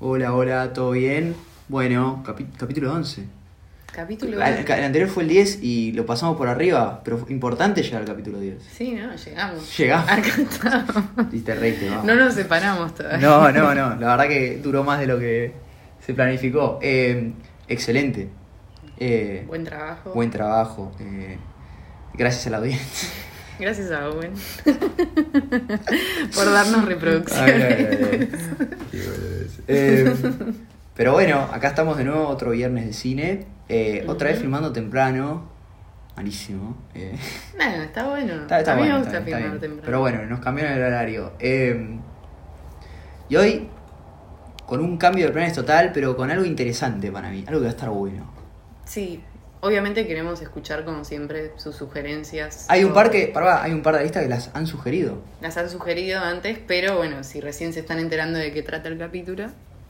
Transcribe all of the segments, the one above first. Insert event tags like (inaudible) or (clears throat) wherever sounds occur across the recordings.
Hola, hola, ¿todo bien? Bueno, capítulo 11. Capítulo El, 20. el anterior fue el 10 y lo pasamos por arriba, pero fue importante llegar al capítulo 10. Sí, no, llegamos. Llegamos. (laughs) Acá. Y te reíste. No nos separamos todavía. No, no, no, la verdad que duró más de lo que se planificó. Eh, excelente. Eh, Buen trabajo. buen trabajo. eh, gracias a la audiencia. (laughs) Gracias a Owen. (laughs) Por darnos reproducciones. Ay, ay, ay. Eh, (laughs) pero bueno, acá estamos de nuevo, otro viernes de cine. Eh, Otra vez filmando temprano. Malísimo. eh. Está bueno. Está, está a mí bueno, me está gusta bien, está filmar temprano. Pero bueno, nos cambiaron el horario. Eh, y hoy, con un cambio de planes total, pero con algo interesante para mí. Algo que va a estar bueno. Sí, obviamente queremos escuchar como siempre sus sugerencias. Hay un par que, pará, hay un par de listas que las han sugerido. Las han sugerido antes, pero bueno, si recién se están enterando de qué trata el capítulo,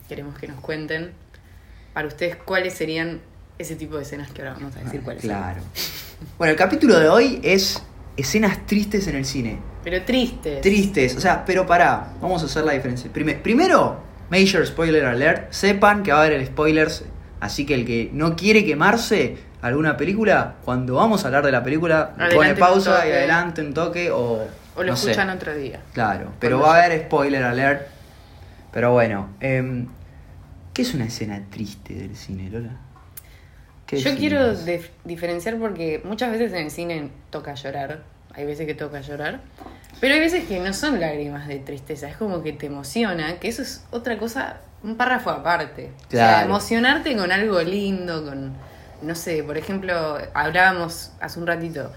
queremos que nos cuenten para ustedes cuáles serían ese tipo de escenas que ahora vamos a decir cuáles son. Claro. Bueno, el capítulo de hoy es escenas tristes en el cine. Pero tristes. Tristes, o sea, pero pará, vamos a hacer la diferencia. Prime- primero, major spoiler alert, sepan que va a haber el spoilers, así que el que no quiere quemarse alguna película, cuando vamos a hablar de la película, Adelante pone pausa y adelante un toque o... O lo no sé. escuchan otro día. Claro, pero va a haber spoiler alert. Pero bueno, em, ¿qué es una escena triste del cine, Lola? ¿Qué Yo decimos? quiero dif- diferenciar porque muchas veces en el cine toca llorar. Hay veces que toca llorar. Pero hay veces que no son lágrimas de tristeza. Es como que te emociona. Que eso es otra cosa, un párrafo aparte. O sea, emocionarte con algo lindo, con. No sé, por ejemplo, hablábamos hace un ratito.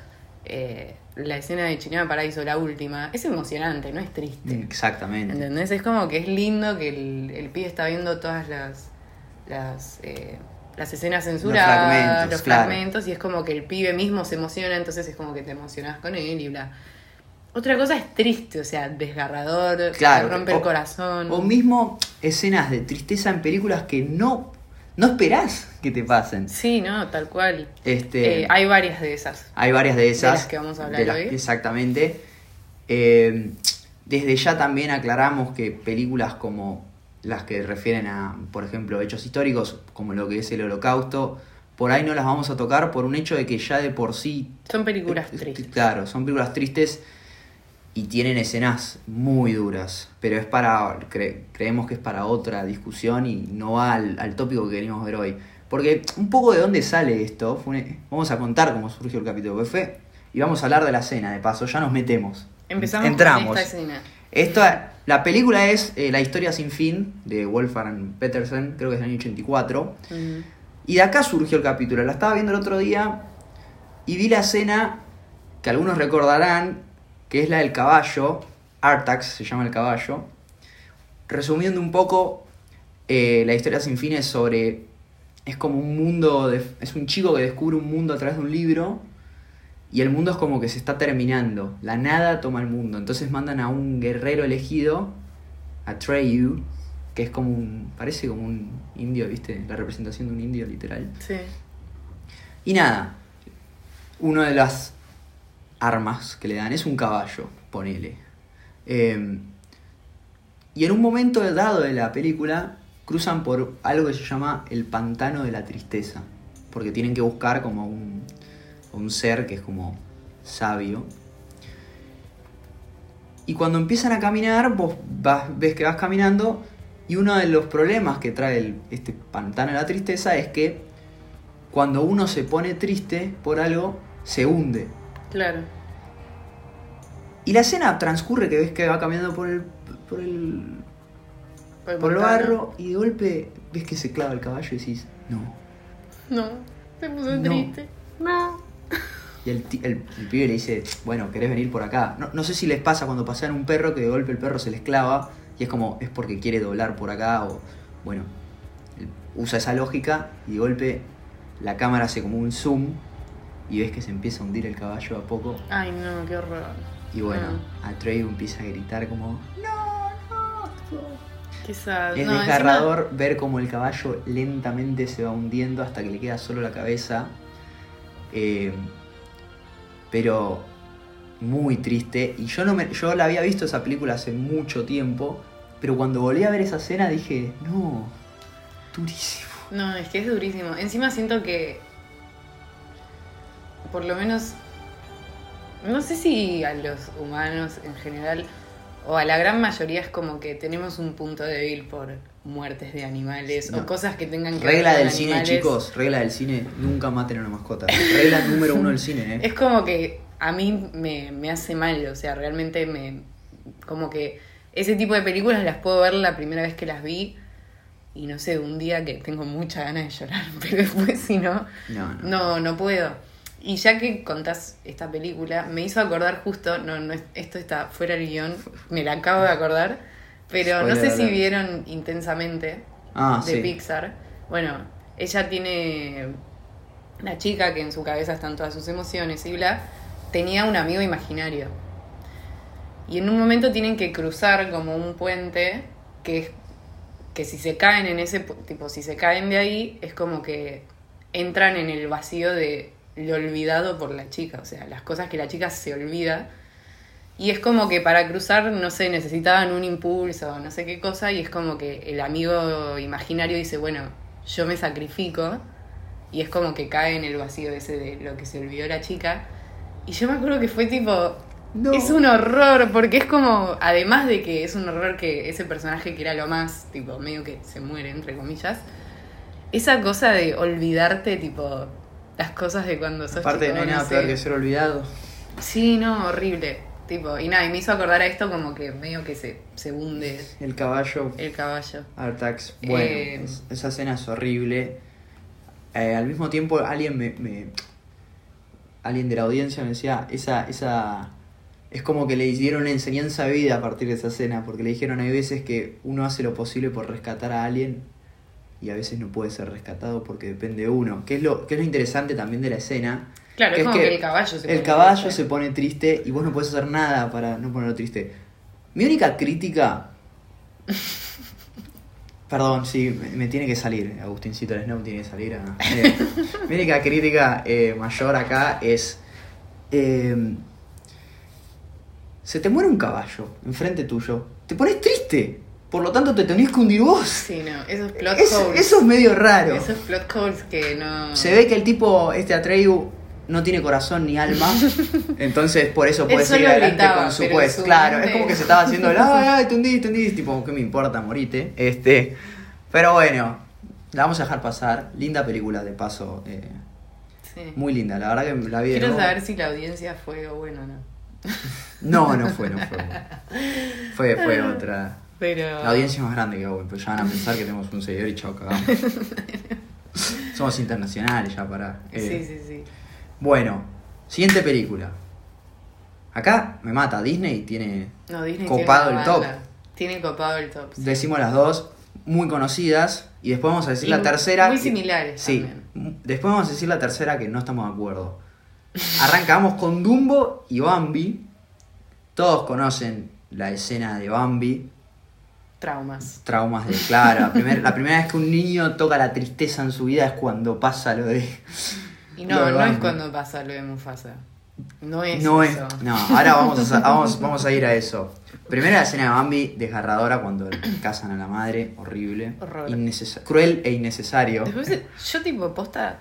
eh, la escena de Chinema Paraíso, la última, es emocionante, no es triste. Exactamente. ¿Entendés? Es como que es lindo que el, el pibe está viendo todas las las, eh, las escenas censuradas, los fragmentos, fragmentos, claro. y es como que el pibe mismo se emociona, entonces es como que te emocionas con él y bla. Otra cosa es triste, o sea, desgarrador, Claro, rompe o- el corazón. O mismo escenas de tristeza en películas que no, no esperás que te pasen. Sí, no, tal cual. Este, Eh, hay varias de esas. hay varias de esas. las que vamos a hablar de hoy. Exactamente. Eh, desde ya también aclaramos que películas como las que refieren a, por ejemplo, hechos históricos, como lo que es el holocausto, por ahí no las vamos a tocar por un hecho de que ya de por sí Son películas Eh, tristes. Claro, son películas tristes y tienen escenas muy duras, pero es para, cre- creemos que es para otra discusión y no va al, al tópico que queremos ver hoy. Porque un poco de dónde sale esto, fue un- vamos a contar cómo surgió el capítulo que fue y vamos a hablar de la escena, de paso, ya nos metemos. Empezamos Entramos. con esta escena. Esta, la película es eh, La historia sin fin de Wolfgang Petersen, creo que es del año 84. Ujú. Y de acá surgió el capítulo. La estaba viendo el otro día y vi la escena que algunos recordarán, que es la del caballo. Artax se llama el caballo. Resumiendo un poco, eh, la historia sin fin es sobre. Es como un mundo. de- es un chico que descubre un mundo a través de un libro. Y el mundo es como que se está terminando. La nada toma el mundo. Entonces mandan a un guerrero elegido, a Treyu, que es como un. parece como un indio, ¿viste? La representación de un indio literal. Sí. Y nada, una de las armas que le dan es un caballo, ponele. Eh, y en un momento dado de la película cruzan por algo que se llama el pantano de la tristeza, porque tienen que buscar como un, un ser que es como sabio. Y cuando empiezan a caminar, vos ves que vas caminando y uno de los problemas que trae este pantano de la tristeza es que cuando uno se pone triste por algo, se hunde. Claro. Y la escena transcurre que ves que va caminando por el, por el, Por el por el pantano. barro y de golpe ves que se clava el caballo y decís, no. No, se puso No. triste. No. Y el, ti- el, el pibe le dice, bueno, ¿querés venir por acá? No, no sé si les pasa cuando pasean un perro que de golpe el perro se les clava y es como, es porque quiere doblar por acá o, bueno, usa esa lógica y de golpe la cámara hace como un zoom y ves que se empieza a hundir el caballo a poco Ay, no, qué horror. y bueno, Ah. Atreyu empieza a gritar como, no, no. Sad. Es No, encima- desgarrador ver cómo el caballo lentamente se va hundiendo hasta que le queda solo la cabeza. Eh, pero muy triste. Y yo no me, yo la había visto esa película hace mucho tiempo Pero cuando volví a ver esa escena dije, no, durísimo. No, es que es durísimo. Encima siento que. Por lo menos. No sé si a los humanos en general. O a la gran mayoría es como que tenemos un punto débil por muertes de animales No. o cosas que tengan que Regla ver con del cine, animales. chicos, regla del cine, nunca maten a una mascota. Regla número uno del cine, ¿eh? Es como que a mí me, me hace mal, o sea, realmente me. Como que ese tipo de películas las puedo ver la primera vez que las vi y no sé, un día que tengo mucha ganas de llorar, (laughs) pero después si no, No, no. no, no puedo. Y ya que contás esta película, me hizo acordar justo, no, no, es- esto está fuera del guion, me la acabo de acordar, pero no sé si vieron intensamente Ah, de sí. Pixar. Bueno, ella tiene la chica que en su cabeza están todas sus emociones y bla, tenía un amigo imaginario. Y en un momento tienen que cruzar como un puente que es que si se caen en ese tipo si se caen de ahí es como que entran en el vacío de lo olvidado por la chica, o sea, las cosas que la chica se olvida. Y es como que para cruzar, no sé, necesitaban un impulso, no sé qué cosa, y es como que el amigo imaginario dice, bueno, yo me sacrifico, y es como que cae en el vacío ese de lo que se olvidó la chica. Y yo me acuerdo que fue tipo, No. es un horror, porque es como, además de que es un horror que ese personaje que era lo más, tipo, medio que se muere, entre comillas, esa cosa de olvidarte, tipo, las cosas de cuando sos Aparte, chico, no hay no nada sé. peor que ser olvidado. Sí, no, horrible. Tipo, y nada, y me hizo acordar a esto como que medio que se, se hunde El caballo, el caballo. Artax. Bueno, Eh, es- esa escena es horrible. Eh, al mismo tiempo, alguien me, me- Alguien de la audiencia me decía, esa, esa. Es como que le dieron una enseñanza de vida a partir de esa escena, porque le dijeron hay veces que uno hace lo posible por rescatar a alguien y a veces no puede ser rescatado porque depende de uno. Que es lo, que es lo interesante también de la escena. Claro, que es como que, el caballo se el pone caballo triste. se pone triste y vos no puedes hacer nada para no ponerlo triste. Mi única crítica. (laughs) Perdón, sí, me, me tiene que salir. Agustincito el Snow tiene que salir. a- eh, mi única crítica eh, mayor acá es. eh, se te muere un caballo enfrente tuyo. Te pones triste. Por lo tanto, te tenés que hundir vos. Sí, no, esos plot Es- holes. eso es medio raro. Esos plot holes que no. Se ve que el tipo, este Atreyu, no tiene corazón ni alma. (laughs) Entonces, por eso puede seguir adelante gritaba, con su su Claro, mente- es como que se estaba haciendo el, (laughs) ay, ay, te hundís, te hundís. Tipo, ¿qué me importa? Morite. Este. Pero bueno, la vamos a dejar pasar. Linda película, de paso. eh, Sí. muy linda, la verdad que la vi Quiero saber si la audiencia fue bueno o no. No, no fue, no fue. (laughs) Fue, fue otra. Pero. La audiencia es más grande que Owen, pues ya van a pensar que tenemos un seguidor y chao, cagamos. (laughs) Somos internacionales ya, para. Sí, sí, sí. Bueno, siguiente película. Acá me mata, Disney tiene No, Disney copado tiene el top. Tiene copado el top. sí. Decimos las dos, muy conocidas. Y después vamos a decir Y la tercera. muy similares Sí, también. después vamos a decir la tercera que no estamos de acuerdo. Arrancamos con Dumbo y Bambi. Todos conocen la escena de Bambi. Traumas. Traumas de. Claro, la, primer- la primera vez que un niño toca la tristeza en su vida es cuando pasa lo de. Y no, no es cuando pasa lo de Mufasa. No es No es. eso. No, ahora vamos a, (laughs) vamos, vamos a ir a eso. Primero la escena de Bambi, desgarradora cuando casan a la madre, horrible. Horror. cruel e innecesario. Después, yo tipo, posta,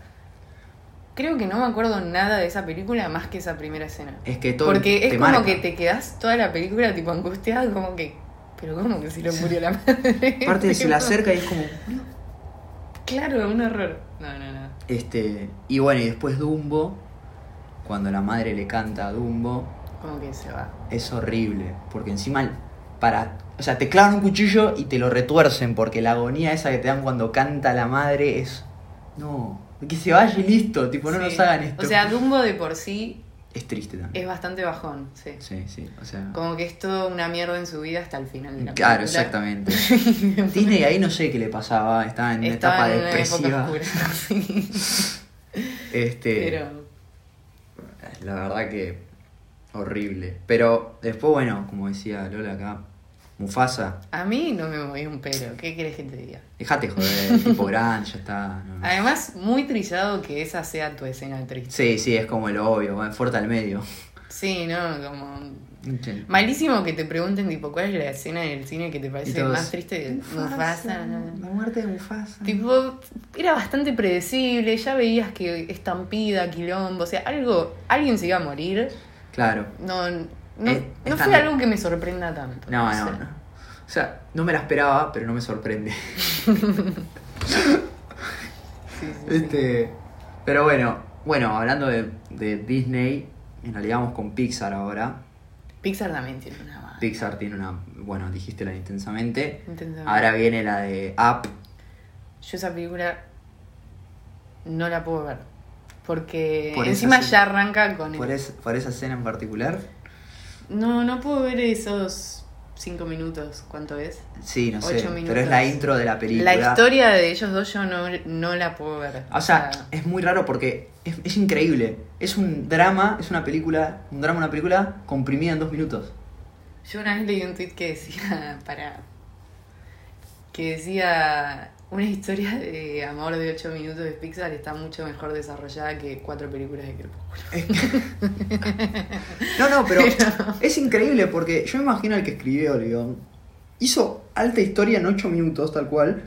creo que no me acuerdo nada de esa película más que esa primera escena. Es que todo Porque es como marca. que te quedas toda la película tipo angustiada, como que, pero ¿cómo que si lo murió la (laughs) madre? Aparte (laughs) se le acerca y es como. Claro, un horror. No, no, no. Este. Y bueno, y después Dumbo. Cuando la madre le canta a Dumbo. Como que se va. Es horrible. Porque encima para. O sea, te clavan un cuchillo y te lo retuercen. Porque la agonía esa que te dan cuando canta la madre es. No. Que se vaya y listo. Tipo, no Sí. nos hagan esto. O sea, Dumbo de por sí es triste también. es bastante bajón, sí. Sí, sí. O sea. Como que es todo una mierda en su vida hasta el final de la Claro, película. exactamente. (laughs) Disney ahí no sé qué le pasaba, estaba en una etapa en una depresiva. época oscura, (laughs) sí. Este, Pero la verdad que horrible. Pero después, bueno, como decía Lola acá, Mufasa, a mí no me moví un pelo. ¿Qué querés que te diga? dejate joder, tipo (laughs) grande, ya está. no, no. Además, muy trillado que esa sea tu escena triste. Sí, sí, es como el obvio, va fuerte al medio. Sí, ¿no? Como. Malísimo que te pregunten, tipo, ¿cuál es la escena del cine que te parece todos, más triste? Mufasa. La muerte de Mufasa. Tipo, era bastante predecible, ya veías que estampida, quilombo, o sea, algo, alguien se iba a morir. Claro. No, no, Eh, no fue algo que me sorprenda tanto. No, sé. no, no. O sea, no me la esperaba, pero no me sorprende. (laughs) Sí, sí, sí. Este, pero bueno, bueno, hablando de, de Disney, en realidad vamos con Pixar ahora. Pixar también tiene una banda. Pixar tiene una, bueno, dijiste la de intensamente. Intensamente. Ahora viene la de Up. Yo esa película no la puedo ver. Porque Por encima ya arranca con... Por, el- es- por esa escena en particular. No, no puedo ver esos cinco minutos. ¿Cuánto es? Sí, no sé. Ocho Pero minutos. es la intro de la película. La historia de ellos dos yo no, no la puedo ver. O sea, es muy raro porque es, es increíble. Es un drama, es una película, un drama, una película comprimida en dos minutos. Yo una vez leí un tweet que decía para que decía una historia de amor de 8 minutos de Pixar está mucho mejor desarrollada que cuatro películas de Crepúsculo. No, no, pero es increíble porque yo me imagino al que escribió el guion. Hizo alta historia en 8 minutos, tal cual,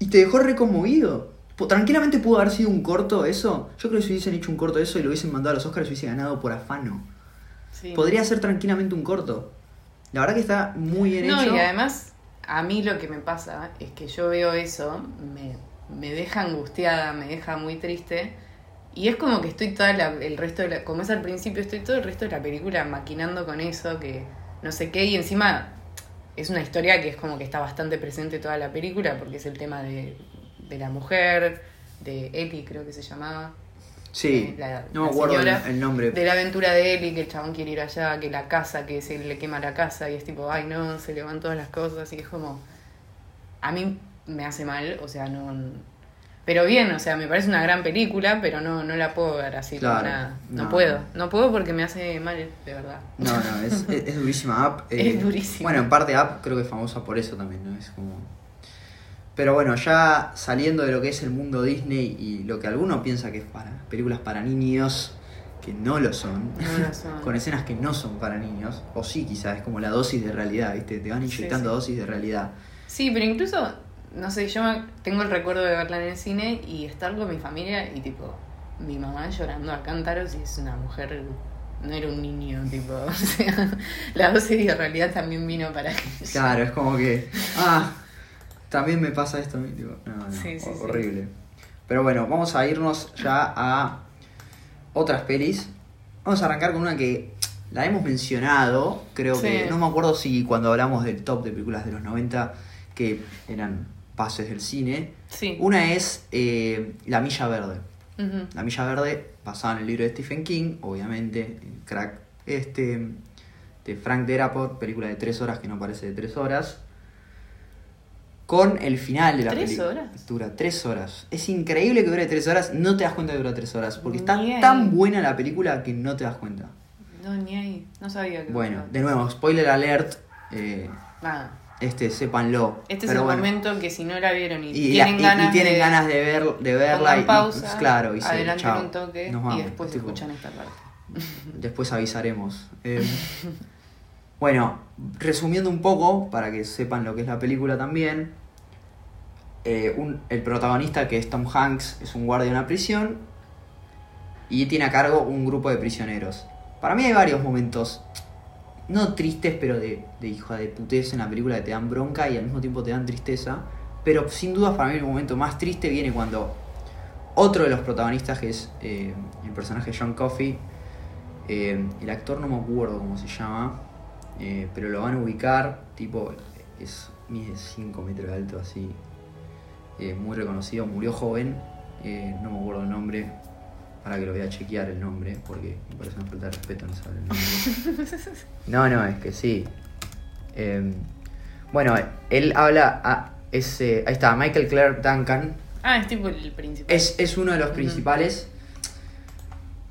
y te dejó reconmovido. Tranquilamente pudo haber sido un corto eso. Yo creo que si hubiesen hecho un corto eso y lo hubiesen mandado a los Oscars, hubiese ganado por afano. Sí. Podría ser tranquilamente un corto. La verdad que está muy bien No, hecho. y además a mí lo que me pasa es que yo veo eso, me, me deja angustiada, me deja muy triste. Y es como que estoy toda la- el resto de la, como es al principio, estoy todo el resto de la película maquinando con eso, que no sé qué, y encima es una historia que es como que está bastante presente toda la película, porque es el tema de, de la mujer, de Ellie creo que se llamaba, Sí, eh, la- no me acuerdo el, nombre. de la aventura de Ellie, que el chabón quiere ir allá, que la casa, que se le quema la casa, y es tipo, ay no, se le van todas las cosas, y es como, a mí me hace mal, o sea, no... Pero bien, o sea, me parece una gran película, pero no, no la puedo ver así como Claro, nada. No, no. puedo, no puedo porque me hace mal, de verdad. No, no, es, es, es durísima App. (laughs) Es durísima. Bueno, en parte App creo que es famosa por eso también, ¿no? Es como... Pero bueno, ya saliendo de lo que es el mundo Disney y lo que alguno piensa que es para películas para niños, que no lo son, No lo (laughs) son. con escenas que no son para niños, o sí quizás, es como la dosis de realidad, ¿viste? Te van inyectando sí. dosis de realidad. Sí, pero incluso, no sé, yo tengo el recuerdo de verla en el cine y estar con mi familia y tipo, mi mamá llorando a cántaros y es una mujer, no era un niño, tipo, (laughs) o sea, la dosis de realidad también vino para ella. Claro, es como que, ah, también me pasa esto a mí, tipo, no, no, Sí, sí, hor- sí. horrible. Pero bueno, vamos a irnos ya a otras pelis. Vamos a arrancar con una que la hemos mencionado, creo que, no me acuerdo si cuando hablamos del top de películas de los 90, que eran pases del cine. Sí. Una es eh, La Milla Verde. La Milla Verde, basada en el libro de Stephen King, obviamente, el crack este, de Frank Darabont, película de tres horas que no parece de tres horas. Con el final de la ¿Tres película. horas? Dura tres horas. Es increíble que dure tres horas, no te das cuenta que dura tres horas, porque está tan buena la película que no te das cuenta. No, ni ahí, no sabía que... Bueno, de nuevo, spoiler alert, eh, Nada. este, sépanlo. Este Pero es el bueno. momento que si no la vieron y, tienen y- ganas y tienen de... ganas de, ver, de verla y, pausa, claro, y chao, un toque nos vamos, y después tipo, escuchan esta parte. (laughs) Después avisaremos. Eh, bueno, resumiendo un poco, para que sepan lo que es la película también. Eh, un- el protagonista, que es Tom Hanks, es un guardia de una prisión y tiene a cargo un grupo de prisioneros. Para mí hay varios momentos, no tristes, pero de, de hijo de putez en la película que te dan bronca y al mismo tiempo te dan tristeza. Pero sin duda para mí el momento más triste viene cuando otro de los protagonistas, que es eh, el personaje John Coffey, eh, el actor no me acuerdo cómo se llama, pero lo van a ubicar, tipo, es mide 5 metros de alto, así, eh, muy reconocido, murió joven, eh, no me acuerdo el nombre, para que lo voy a chequear el nombre, porque me parece una falta de respeto no saber el nombre. (laughs) No, no, es que sí. Eh, bueno, él habla, a, es, eh, ahí está, Michael Clark Duncan, Ah, es tipo el principal. es, es uno de los principales.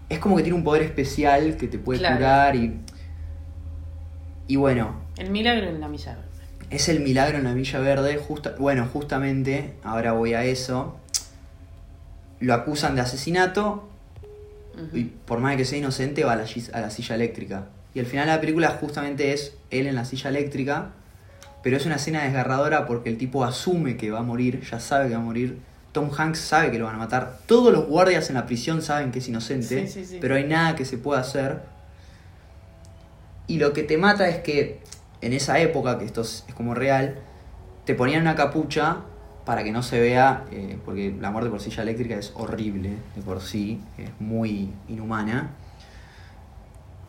Es como que tiene un poder especial que te puede Claro. curar y. Y bueno, El milagro en la milla verde. Es el milagro en la Villa Verde. Justa, bueno, justamente, ahora voy a eso. Lo acusan de asesinato y por más de que sea inocente va a la, a la silla eléctrica. Y el final de la película justamente es él en la silla eléctrica, pero es una escena desgarradora porque el tipo asume que va a morir, ya sabe que va a morir. Tom Hanks sabe que lo van a matar. Todos los guardias en la prisión saben que es inocente, Sí, sí, sí. pero hay nada que se pueda hacer. Y lo que te mata es que en esa época, que esto es, es como real, te ponían una capucha para que no se vea, eh, porque la muerte por silla eléctrica es horrible de por sí, es muy inhumana.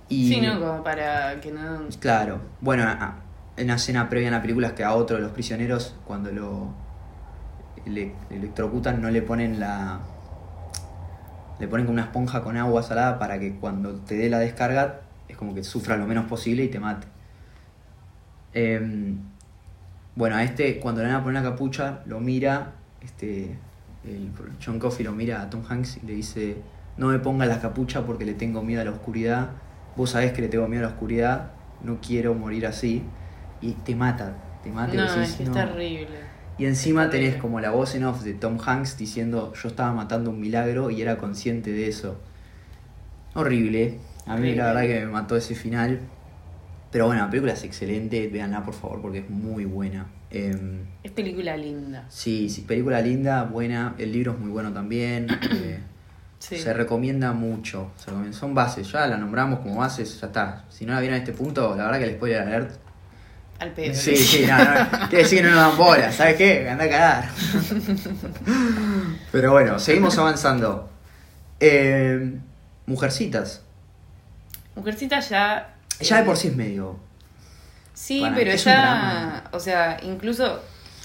Y, Sí, ¿no? Como para que no... Claro, bueno, en una escena previa en la película es que a otro de los prisioneros, cuando lo le, electrocutan, no le ponen la. Le ponen como una esponja con agua salada para que cuando te dé la descarga, es como que sufra lo menos posible y te mate. Em, bueno, a este, cuando le van a poner la capucha, lo mira, este, el John Coffey lo mira a Tom Hanks y le dice, no me pongas la capucha porque le tengo miedo a la oscuridad, vos sabés que le tengo miedo a la oscuridad, no quiero morir así, y te mata, te mata y No, decís, es que es "No". terrible. Y encima Terrible. tenés como la voz en off de Tom Hanks diciendo yo estaba matando un milagro y era consciente de eso. Horrible. A mí la verdad que me mató ese final. Pero bueno, la película es excelente, véanla por favor porque es muy buena. Em, Es película linda. sí, sí, película linda, buena. El libro es muy bueno también. (clears throat) eh, Sí. Se recomienda mucho. se recomienda- Son bases, ya la nombramos como bases, ya está. Si no la vieron a este punto, la verdad que el spoiler alert Al pedo. Sí, sí, no, no. Quiere decir que no nos dan bola, ¿sabes qué? Anda a cagar. (laughs) Pero bueno, seguimos avanzando. Eh, mujercitas. Mujercita ya... Ya de por sí es medio. Sí, Para- pero drama. O sea, incluso...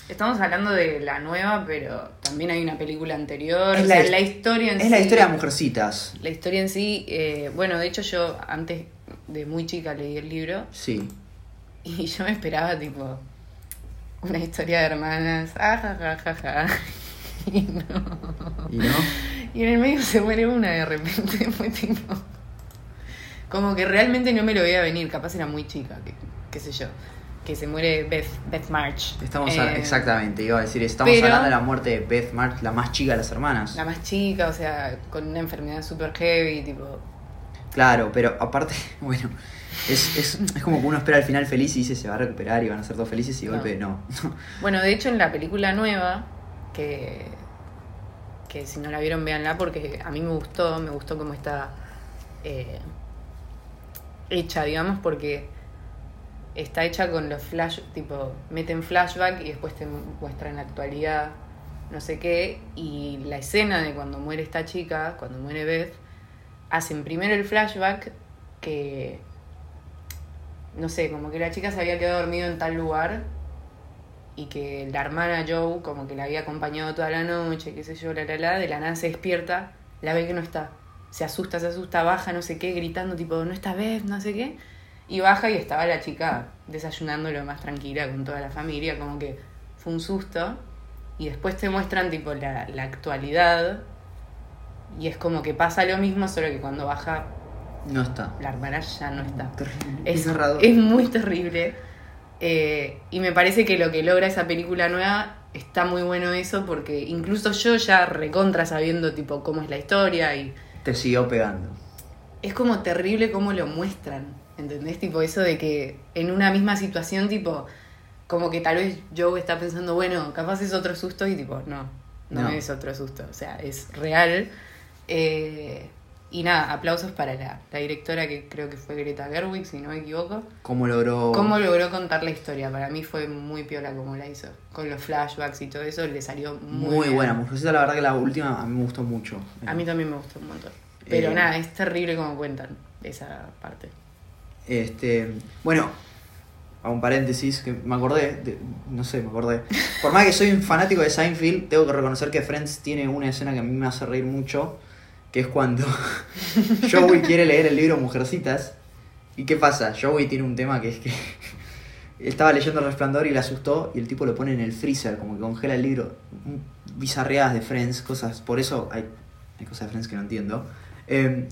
Estamos hablando de la nueva, pero también hay una película anterior. Es o la sea, his- la historia en Es sí... la historia de mujercitas. La historia en sí... eh, bueno, de hecho yo antes de muy chica leí el libro Sí. (laughs) y yo me esperaba tipo... Una historia de hermanas. Ah, ja, ja, ja, ja. (laughs) Y no. ¿Y no? Y en el medio se muere una de repente. (laughs) Fue tipo. Como que realmente no me lo veía venir. Capaz era muy chica, qué sé yo. Que se muere Beth, Beth March. Estamos a- Eh, exactamente, iba a decir, estamos pero- hablando de la muerte de Beth March, la más chica de las hermanas. La más chica, o sea, con una enfermedad super heavy, tipo. Claro, pero aparte, (laughs) bueno, es, es, es como que uno espera el final feliz y dice se va a recuperar y van a ser todos felices y No. golpe no. (laughs) Bueno, de hecho en la película nueva, que, que si no la vieron, véanla porque a mí me gustó, me gustó cómo está eh, hecha, digamos, porque está hecha con los flash, tipo, meten flashback y después te muestran la actualidad, no sé qué, y la escena de cuando muere esta chica, cuando muere Beth, hacen primero el flashback que, no sé, como que la chica se había quedado dormida en tal lugar y que la hermana Joe como que la había acompañado toda la noche, qué sé yo, la la la, de la nada se despierta, la ve que no está, se asusta, se asusta, baja, no sé qué, gritando tipo, no está Beth, no sé qué, y baja y estaba la chica desayunando lo más tranquila con toda la familia, como que fue un susto, y después te muestran tipo la, la actualidad, y es como que pasa lo mismo, solo que cuando baja No está. la hermana ya no está. Terrible. Es, es muy terrible. Eh, y me parece que lo que logra esa película nueva está muy bueno eso, porque incluso yo ya recontra sabiendo tipo cómo es la historia y Te siguió pegando. es como terrible cómo lo muestran, ¿entendés? Tipo eso de que en una misma situación tipo como que tal vez Joe está pensando, bueno, capaz es otro susto y tipo, no, no, No. es otro susto, o sea, es real. Eh, y nada, aplausos para la, la directora que creo que fue Greta Gerwig, si no me equivoco. ¿Cómo logró? ¿Cómo logró contar la historia? Para mí fue muy piola como la hizo. Con los flashbacks y todo eso le salió muy, Muy, buena. Mujercita, la verdad que la última a mí me gustó mucho. A mí también me gustó un montón. Pero Eh, nada, es terrible como cuentan esa parte. Este, bueno, a un paréntesis que me acordé, de- no sé, me acordé. Por más que soy un fanático de Seinfeld, tengo que reconocer que Friends tiene una escena que a mí me hace reír mucho, que es cuando (laughs) Joey quiere leer el libro Mujercitas. ¿Y qué pasa? Joey tiene un tema que es que (laughs) estaba leyendo El Resplandor y le asustó y el tipo lo pone en el freezer, como que congela el libro. Bizarreadas de Friends, cosas, por eso hay, hay cosas de Friends que no entiendo. Em,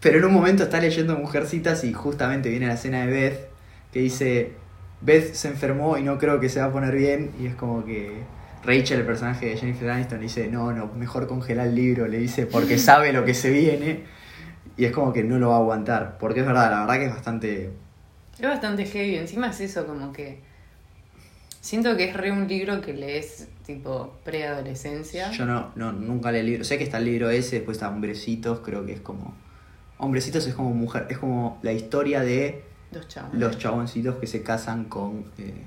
pero en un momento está leyendo Mujercitas y justamente viene la escena de Beth que dice, Beth se enfermó y no creo que se va a poner bien y es como que Rachel, el personaje de Jennifer Aniston, le dice, no, no, mejor congela el libro, le dice, porque (laughs) sabe lo que se viene. y es como que no lo va a aguantar. Porque es verdad, la verdad que es bastante. Es bastante heavy. Encima es eso, como que. Siento que es re un libro que lees tipo preadolescencia. Yo no, no, nunca leí el libro. Sé que está el libro ese, después está Hombrecitos, creo que es como. Hombrecitos es como mujer, es como la historia de chavos. los chaboncitos que se casan con. eh,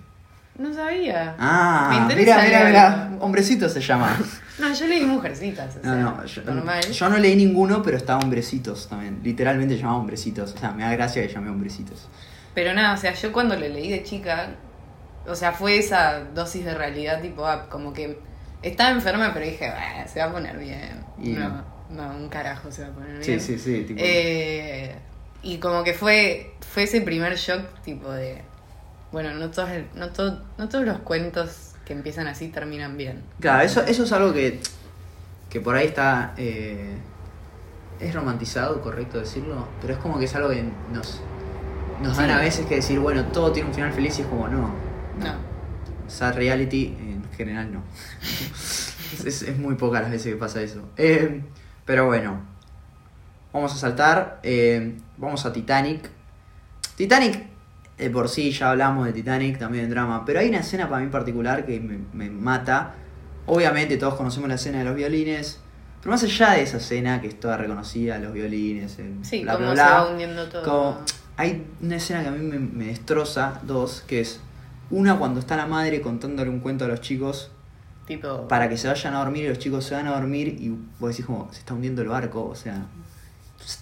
No sabía. Ah, Me mira, interesa mira, leerlo. mira. Hombrecitos se llama. (laughs) No, yo leí Mujercitas. O sea, No, no, yo, normal. yo no leí ninguno, pero está Hombrecitos también. Literalmente se llama Hombrecitos. O sea, me da gracia que llame Hombrecitos. Pero nada, o sea, yo cuando lo leí de chica, o sea, fue esa dosis de realidad tipo, ah, como que estaba enferma, pero dije, "Bah, se va a poner bien. Y no, no, un carajo se va a poner Sí, bien. sí, sí. Tipo, Eh, y como que fue, fue ese primer shock tipo de, bueno, no todos, no, to- no todos los cuentos que empiezan así terminan bien. Claro, eso, eso es algo que, que por ahí está. eh, es romantizado, correcto decirlo, pero es como que es algo que nos, nos dan a veces que decir, bueno, todo tiene un final feliz y es como, no. No. Sad reality en general no. (laughs) es, es muy pocas las veces que pasa eso. Eh, pero bueno, vamos a saltar. eh, vamos a Titanic. Titanic, de por sí ya hablamos de Titanic, también en drama. Pero hay una escena para mí particular que me, me mata. Obviamente todos conocemos la escena de los violines. Pero más allá de esa escena que es toda reconocida, los violines, el Sí, bla, se bla, va hundiendo todo. como- hay una escena que a mí me, me destroza, dos, que es una cuando está la madre contándole un cuento a los chicos Tipo, para que se vayan a dormir y los chicos se van a dormir y vos decís como se está hundiendo el barco, o sea,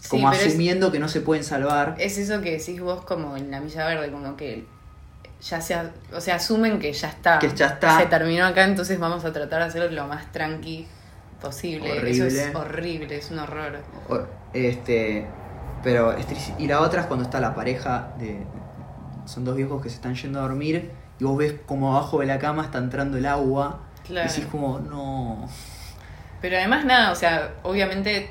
como es- asumiendo que no se pueden salvar. Es eso que decís vos como en la milla verde, como que ya se, o sea, asumen que ya está. Que ya está. Se terminó acá, entonces vamos a tratar de hacerlo lo más tranqui posible. Eso es Horrible. horrible, es un horror. Este, pero y la otra es cuando está la pareja de son dos viejos que se están yendo a dormir y vos ves como abajo de la cama está entrando el agua. Claro. Y decís como, no. Pero además nada, o sea, obviamente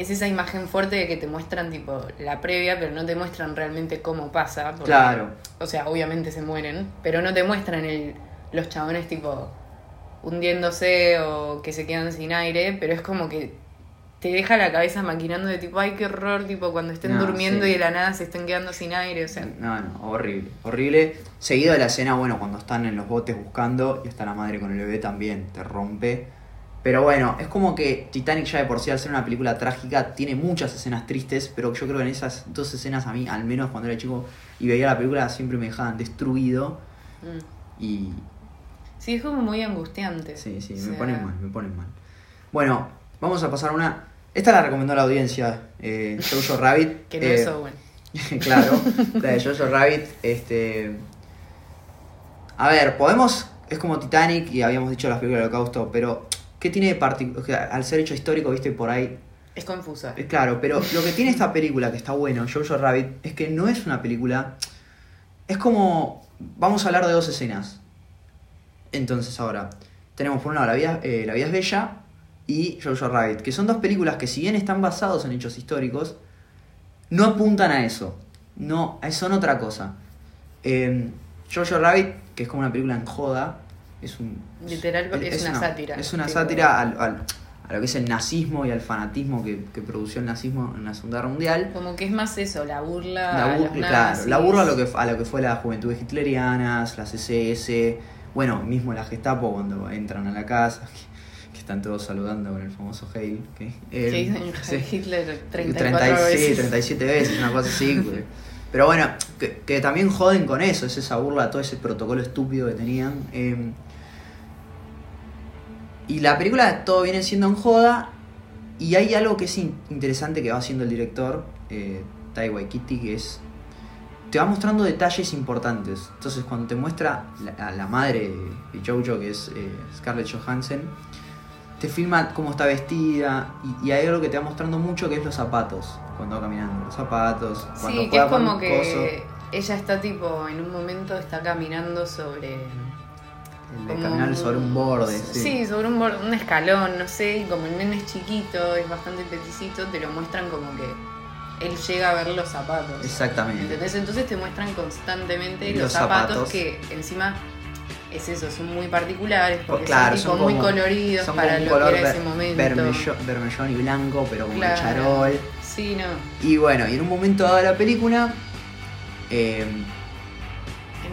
es esa imagen fuerte de que te muestran tipo la previa, pero no te muestran realmente cómo pasa. porque, Claro. O sea, obviamente se mueren, pero no te muestran el, los chabones tipo hundiéndose o que se quedan sin aire, pero es como que te deja la cabeza maquinando de tipo, ay, qué horror, tipo cuando estén No, durmiendo sí. y de la nada se estén quedando sin aire, o sea, No, no, horrible, horrible. Seguido de la escena, bueno, cuando están en los botes buscando y está la madre con el bebé también, te rompe. Pero bueno, es como que Titanic ya de por sí, al ser una película trágica, tiene muchas escenas tristes, pero yo creo que en esas dos escenas a mí, al menos cuando era chico y veía la película, siempre me dejaban destruido mm. y sí, es como muy angustiante. sí, sí, O me ponen mal, me ponen mal. Bueno, vamos a pasar a una... Esta la recomendó la audiencia, eh, Jojo Rabbit. (laughs) Que no eh, es Owen. (laughs) claro, (laughs) la de Jojo Rabbit, este... A ver, podemos... Es como Titanic y habíamos dicho las películas del holocausto, pero ¿qué tiene de particular? Al ser hecho histórico, viste, por ahí... Es confusa. Es claro, pero lo que tiene esta película, que está bueno, Jojo Rabbit, es que no es una película... Es como... Vamos a hablar de dos escenas. Entonces ahora, tenemos por un lado La vida, eh, La vida es bella y Jojo Rabbit, que son dos películas que si bien están basados en hechos históricos, no apuntan a eso. No, son otra cosa. Eh, Jojo Rabbit, que es como una película en joda, es un... Literal, es una sátira. Es una Tipo- sátira al, al- a lo que es el nazismo y al fanatismo que, que produció el nazismo en la Segunda Guerra Mundial. Como que es más eso, la burla. La, a bur- los claro, la burla a lo, que, a lo que fue la juventud hitlerianas, las SS, bueno, mismo la Gestapo cuando entran a la casa, que, que están todos saludando con el famoso Heil. Que. (laughs) Hitler 34 30 sí, veces. 37 veces, una cosa así. (laughs) Pero bueno, que, que también joden con eso, es esa burla, todo ese protocolo estúpido que tenían. eh. Y la película todo viene siendo en joda. Y hay algo que es in- interesante que va haciendo el director, eh, Tai que es. Te va mostrando detalles importantes. Entonces, cuando te muestra la, a la madre de Jojo, que es eh, Scarlett Johansson, te filma cómo está vestida y, y hay algo que te va mostrando mucho que es los zapatos cuando va caminando los zapatos cuando Sí, que es juega con como que coso, ella está tipo, en un momento está caminando sobre... el de caminar sobre un borde sí, Sí, sobre un, borde- un escalón, no sé, y como el nene es chiquito, es bastante peticito, te lo muestran como que él llega a ver los zapatos. exactamente ¿Entendés? Entonces te muestran constantemente los, Los zapatos, zapatos. que encima es eso, son muy particulares porque claro son, tipo son muy como- coloridos son para lo que era ese momento. vermellón y blanco pero como Claro. charol Sí, Sí, no. Y bueno, y en un momento dado de la película, eh,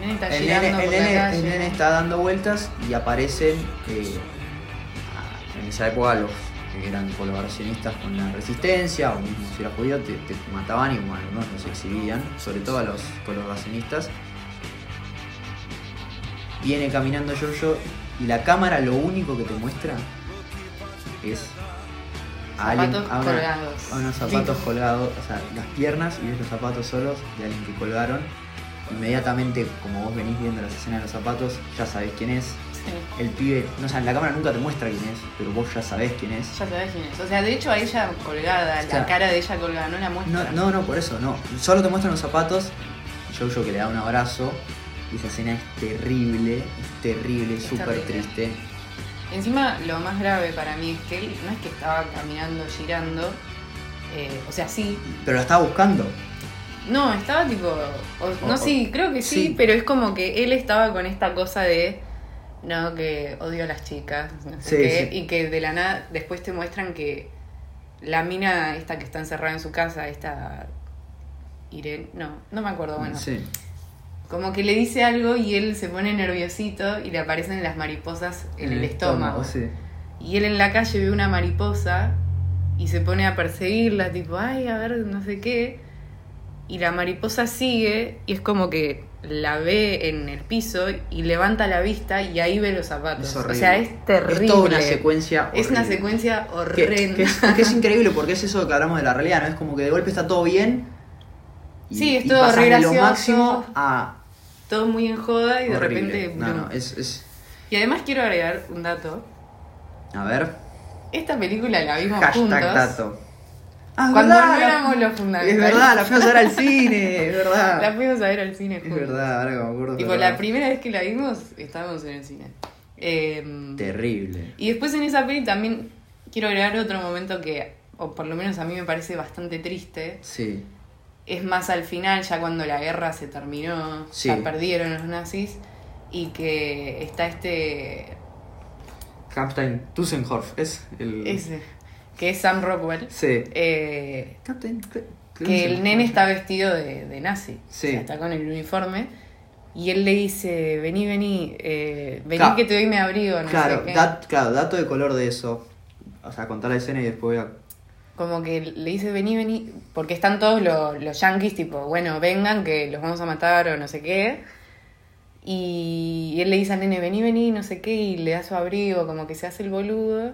El nene está el, girando nene, el por la nene- calle. el nene está dando vueltas y aparecen eh, en esa época los que eran colaboracionistas con la resistencia, o mismo si eras judío, te, te mataban y bueno, algunos los exhibían, sobre todo a los colaboracionistas. Viene caminando Jojo y la cámara lo único que te muestra es a alguien- Zapatos a una- colgados. a unos zapatos Sí. colgados, o sea, las piernas y ves los zapatos solos de alguien que colgaron. Inmediatamente, como vos venís viendo las escenas de los zapatos, ya sabés quién es. Sí. El pibe, no o sea, la cámara nunca te muestra quién es, pero vos ya sabés quién es. Ya sabes quién es. O sea, de hecho a ella colgada, O sea, la cara de ella colgada, no la muestra. no, no, por eso, no. Solo te muestran los zapatos. Jojo que le da un abrazo. Y esa escena es terrible, es terrible, súper triste. Encima, lo más grave para mí es que él no es que estaba caminando, girando. eh, o sea, sí. Pero la estaba buscando. No, estaba tipo. o- no, o- sí, creo que sí, sí. pero es como que él estaba con esta cosa de. No, que odio a las chicas, no sé Sí, qué. sí. Y que de la nada después te muestran que la mina, esta que está encerrada en su casa, esta. Irene. No, no me acuerdo, bueno. Sí. Como que le dice algo y él se pone nerviosito y le aparecen las mariposas en, el estómago. sí. Y él en la calle ve una mariposa y se pone a perseguirla, tipo, ay, a ver, no sé qué. Y la mariposa sigue y es como que la ve en el piso y levanta la vista y ahí ve los zapatos. Es o horrible. sea, es terrible. Es toda una secuencia. Es una horrible. secuencia horrenda. que es, que es increíble porque es eso que hablamos de la realidad, ¿no? Es como que de golpe está todo bien. Y, Sí, es y todo pasas re de lo gracioso. máximo a. Todo muy en joda y de horrible. repente... No, no, es, es. Y además quiero agregar un dato. A ver. Esta película la vimos Hashtag juntos. dato. Ah, es Cuando verdad, no la- éramos los Es fundamentales. verdad, la fuimos a ver al (laughs) cine, es verdad. La fuimos a ver al cine Es verdad, ahora que me acuerdo. Tipo, es la primera vez que la vimos, estábamos en el cine. Eh, Terrible. y después en esa peli también quiero agregar otro momento que, o por lo menos a mí me parece bastante triste. Sí. Es más al final, ya cuando la guerra se terminó, Sí. ya perdieron los nazis, y que está este. Captain Tussenhorf es el. ese, que es Sam Rockwell. Sí. eh, Captain. que el nene está vestido de, de nazi. Sí. O sea, está con el uniforme. Y él le dice, vení, vení, eh, vení Claro. que te doy mi abrigo, no Claro, sé qué. dat- claro, dato de color de eso. O sea, contar la escena y después voy a. Como que le dice, vení, vení, porque están todos los, los yankees, tipo, bueno, vengan, que los vamos a matar o no sé qué. Y él le dice al nene, vení, vení, no sé qué, y le da su abrigo, como que se hace el boludo.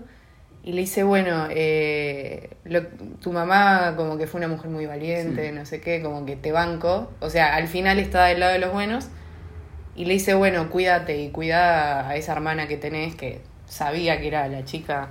Y le dice, bueno, eh, lo- tu mamá como que fue una mujer muy valiente, Sí. no sé qué, como que te banco. O sea, al final está del lado de los buenos. Y le dice, bueno, cuídate y cuida a esa hermana que tenés, que sabía que era la chica.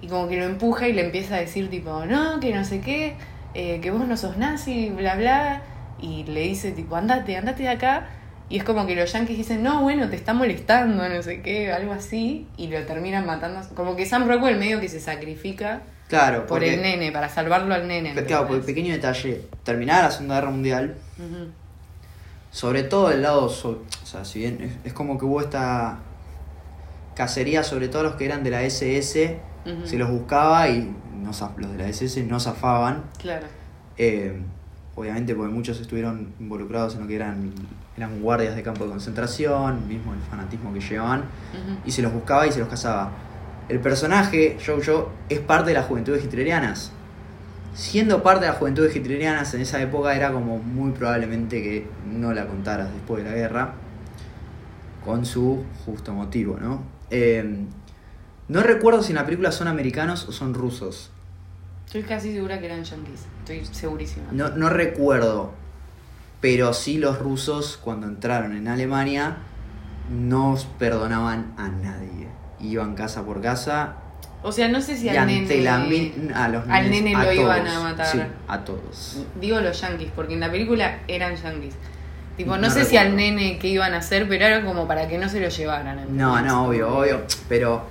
Y como que lo empuja y le empieza a decir tipo, no, que no sé qué, eh, que vos no sos nazi, bla, bla. Y le dice tipo, andate, andate de acá. Y es como que los yankees dicen, no, bueno, te está molestando, no sé qué, algo así. Y lo terminan matando. Como que Sam Rockwell medio que se sacrifica Claro, por el nene, para salvarlo al nene. Claro, por el pequeño detalle. Terminada la Segunda Guerra Mundial, sobre todo el lado. so- o sea, si bien es, es como que hubo esta cacería sobre todo los que eran de la SS, se los buscaba y no los de la SS no zafaban. Claro. Eh, obviamente porque muchos estuvieron involucrados en lo que eran, eran guardias de campo de concentración, mismo el fanatismo que llevaban, y se los buscaba y se los cazaba. El personaje, Jojo, es parte de las juventudes hitlerianas. Siendo parte de las juventudes hitlerianas en esa época era como muy probablemente que no la contaras después de la guerra, con su justo motivo, ¿no? Eh, no recuerdo si en la película son americanos o son rusos. Estoy casi segura que eran yankees. Estoy segurísima. No, no recuerdo, pero sí los rusos cuando entraron en Alemania no perdonaban a nadie. Iban casa por casa O sea, no sé si al nene. la a los al nenes, nene a lo iban todos. a matar. Sí, a todos. Digo los yankees, porque en la película eran yankees. Tipo, no, No sé si al nene qué iban a hacer, pero era como para que no se lo llevaran. No, no, obvio, obvio. Pero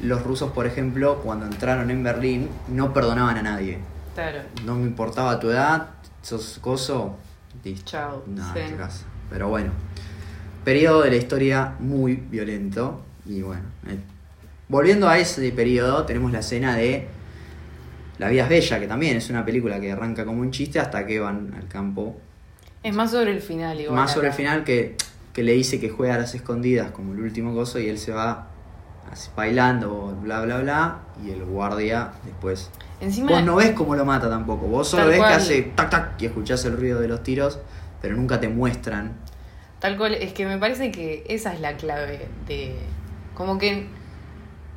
los rusos, por ejemplo, cuando entraron en Berlín, no perdonaban a nadie. Claro. No me importaba tu edad, sos coso, listo. Chao, No, sí. te casa. Pero bueno. Periodo de la historia muy violento. Y bueno. eh, volviendo a ese periodo, tenemos la escena de La vida es bella, que también es una película que arranca como un chiste hasta que van al campo. Es más sobre el final, igual. Más sobre el final que, que le dice que juega a las escondidas como el último coso y él se va así bailando, bla bla bla, y el guardia después Encima, Vos no ves cómo lo mata tampoco. Vos solo ves cual. que hace tac tac y escuchás el ruido de los tiros, pero nunca te muestran. tal cual, es que me parece que esa es la clave de. Como que.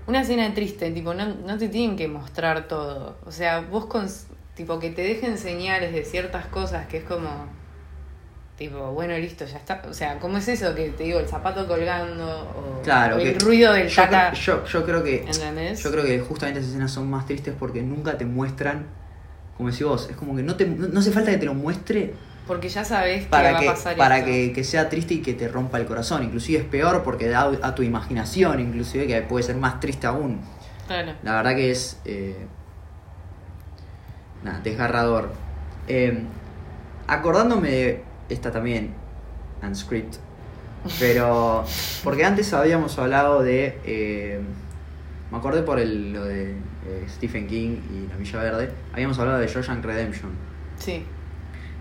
Una escena triste, tipo, no, no te tienen que mostrar todo. O sea, vos con. Tipo, que te dejen señales de ciertas cosas que es como. Tipo, bueno, listo, ya está. O sea, ¿cómo es eso que te digo, el zapato colgando? O, Claro, o el ruido del Yo, creo- yo, yo creo que ¿Entendés? yo creo que justamente esas escenas son más tristes porque nunca te muestran, como decís vos, es como que no te no, no hace falta que te lo muestre Porque ya sabes que para va que a pasar para esto. que, que sea triste y que te rompa el corazón. Inclusive es peor porque da a tu imaginación, inclusive que puede ser más triste aún. Claro. La verdad que es. Eh, nada, desgarrador. Eh, acordándome de esta también, Unscript. Pero. Porque antes habíamos hablado de. eh, me acordé por el, lo de eh, Stephen King y La Milla Verde. Habíamos hablado de Shawshank Redemption. Sí,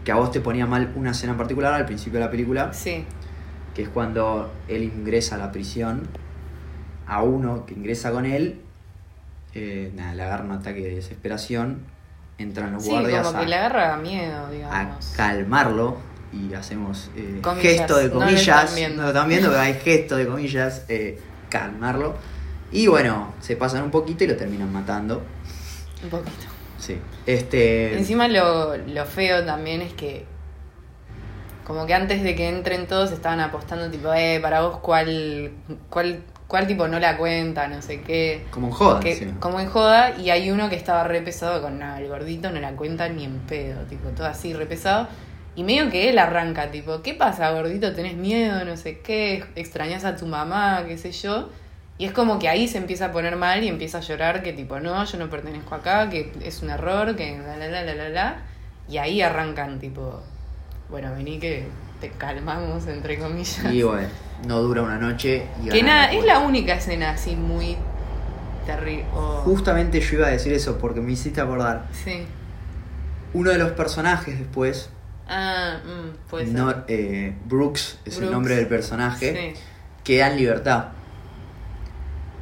Que a vos te ponía mal una escena en particular al principio de la película. sí. Que es cuando él ingresa a la prisión. A uno que ingresa con él. eh, nada, le agarra un ataque de desesperación. Entran los Sí, guardias como a, que le agarra miedo, a digamos. calmarlo. Y hacemos eh, gesto de comillas. están viendo. No lo están viendo, pero hay gesto de comillas. eh, calmarlo. Y bueno, se pasan un poquito y lo terminan matando. Un poquito. Sí. Este. Encima lo, lo feo también es que como que antes de que entren todos estaban apostando tipo, eh, para vos cuál, cuál, cuál tipo no la cuenta, no sé qué. Como en joda. Que- encima. como en joda, y hay uno que estaba re pesado con nada, el gordito no la cuenta ni en pedo, tipo, todo así re pesado. Y medio que él arranca, tipo, ¿qué pasa, gordito? ¿Tenés miedo? No sé qué, extrañas a tu mamá, qué sé yo. Y es como que ahí se empieza a poner mal y empieza a llorar que tipo, no, yo no pertenezco acá, que es un error, que la la la la la la. Y ahí arrancan, tipo, bueno, vení que te calmamos, entre comillas. Y bueno, no dura una noche. Y que nada, es la única escena así muy terrible. Justamente yo iba a decir eso porque me hiciste acordar. Sí. Uno de los personajes después, Ah, mm, puede ser. no, eh, Brooks es el nombre del personaje, Sí. queda en libertad.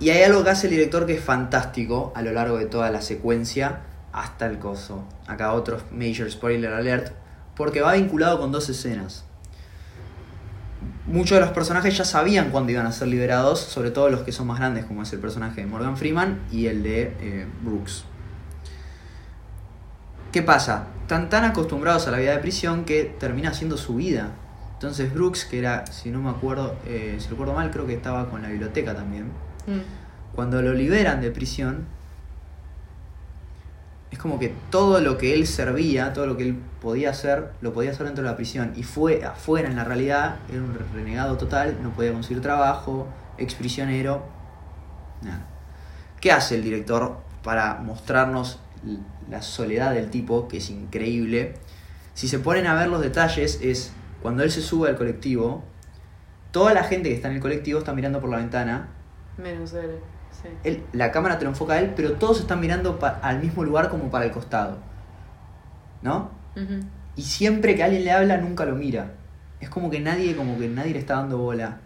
Y hay algo que hace el director que es fantástico a lo largo de toda la secuencia hasta el coso. Acá otro major spoiler alert, porque va vinculado con dos escenas. Muchos de los personajes ya sabían cuándo iban a ser liberados, sobre todo los que son más grandes, como es el personaje de Morgan Freeman y el de eh, Brooks. ¿Qué pasa? Están tan acostumbrados a la vida de prisión que termina siendo su vida. Entonces Brooks, que era, si no me acuerdo, eh, si recuerdo mal, creo que estaba con la biblioteca también. Mm. Cuando lo liberan de prisión, es como que todo lo que él servía, todo lo que él podía hacer, lo podía hacer dentro de la prisión. Y fue afuera, en la realidad, era un renegado total, no podía conseguir trabajo, ex prisionero, nada. ¿Qué hace el director para mostrarnos la soledad del tipo, que es increíble? Si se ponen a ver los detalles, es cuando él se sube al colectivo, toda la gente que está en el colectivo está mirando por la ventana Menos él, sí. él- la cámara te lo enfoca a él, pero todos están mirando al mismo lugar como para el costado. ¿No? Y siempre que alguien le habla, nunca lo mira. Es como que nadie, como que nadie le está dando bola.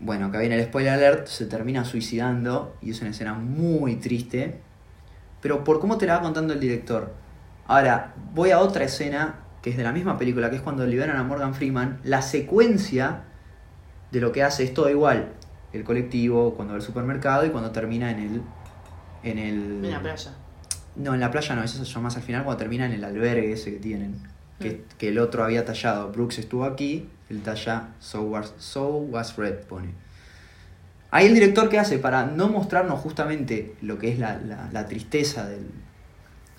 Bueno, acá viene el spoiler alert, se termina suicidando y es una escena muy triste. Pero por cómo te la va contando el director. Ahora, voy a otra escena que es de la misma película, que es cuando liberan a Morgan Freeman. La secuencia de lo que hace es todo igual. El colectivo, cuando va al supermercado y cuando termina en el. En el. En la playa. No, en la playa no, eso se llama más al final cuando termina en el albergue ese que tienen. Que, que el otro había tallado. Brooks estuvo aquí, él talla So was, so was Red, pone. Ahí el director qué hace para no mostrarnos justamente lo que es la, la- la tristeza del,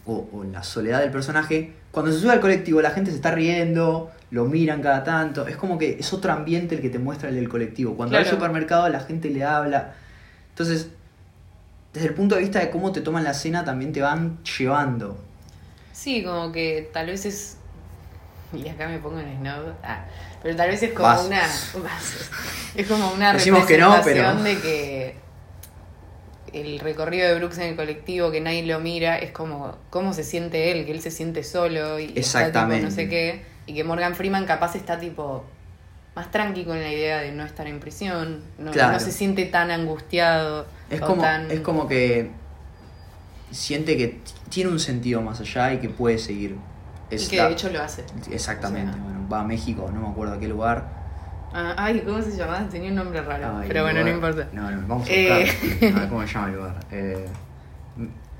o, o la soledad del personaje. Cuando se sube al colectivo la gente se está riendo, lo miran cada tanto. Es como que es otro ambiente el que te muestra el del colectivo. Cuando va al supermercado la gente le habla. Entonces, desde el punto de vista de cómo te toman la escena también te van llevando. Sí, como que tal vez es. Y acá me pongo en snob. Ah, pero tal vez es como una. Es como una Decimos que no, representación pero- de que. el recorrido de Brooks en el colectivo, que nadie lo mira, es como cómo se siente él, que él se siente solo y está, tipo, Exactamente. no sé qué, y que Morgan Freeman capaz está tipo más tranqui con la idea de no estar en prisión, no, Claro. no se siente tan angustiado. Es como, tan- es como que siente que tiene un sentido más allá y que puede seguir. Y que la- de hecho lo hace. Exactamente. O sea- bueno, va a México, no me acuerdo a qué lugar. Ah, ay, ¿cómo se llamaba? Tenía un nombre raro. Ay, pero bueno, no importa. No, no, vamos a Eh. buscar. (laughs) A ver cómo se llama el lugar. Eh,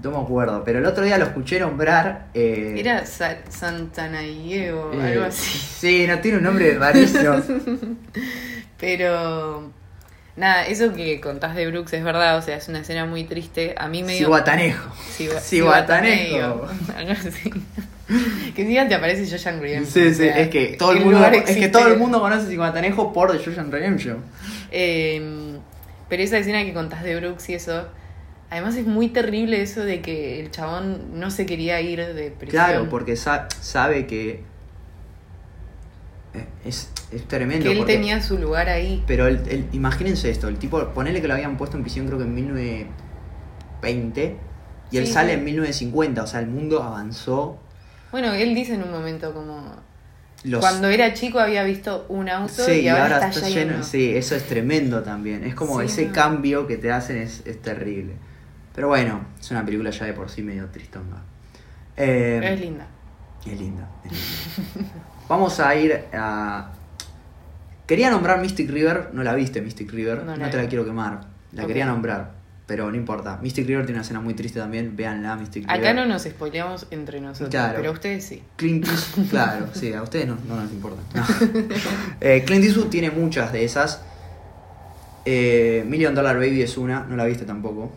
no me acuerdo, pero el otro día lo escuché nombrar. eh, Era Sa Santanayevo, eh, algo así. Sí, no tiene un nombre rarísimo. (laughs) Pero nada, eso que contás de Brooks es verdad, o sea, es una escena muy triste. A mí me dio. Ciba- así. (laughs) Que diga te aparece Joshan Redemption. Sí, o sí, sea, es que todo el el mundo, es que todo el mundo conoce Cihuatanejo por The Jojan Redemption. Eh, pero esa escena que contás de Brooks y eso. Además es muy terrible eso de que el chabón no se quería ir de prisión. Claro, porque sa- sabe que es, es tremendo. Que él porque- tenía su lugar ahí. Pero el, el- imagínense esto, el tipo, ponele que lo habían puesto en prisión creo que en 1920 y él Sí, sale sí. en 1950, o sea, el mundo avanzó. Bueno, él dice en un momento como... Los, Cuando era chico había visto un auto sí, y ahora, está, lleno. Sí, eso es tremendo también. Es como ese no. cambio que te hacen es, es terrible. Pero bueno, es una película ya de por sí medio tristonga. Eh, Es linda. Es linda. es linda. (laughs) Vamos a ir a. Quería nombrar Mystic River, no la viste Mystic River, No te la quiero quemar. La quería nombrar, pero no importa. Mystic River tiene una escena muy triste también, véanla, Mystic River. Acá no nos spoileamos entre nosotros, Claro. pero ustedes sí. Clint Eastwood, (laughs) claro, sí, a ustedes no, no nos importa. Eh, Clint Eastwood tiene muchas de esas. Eh, Million Dollar Baby es una, no la viste tampoco.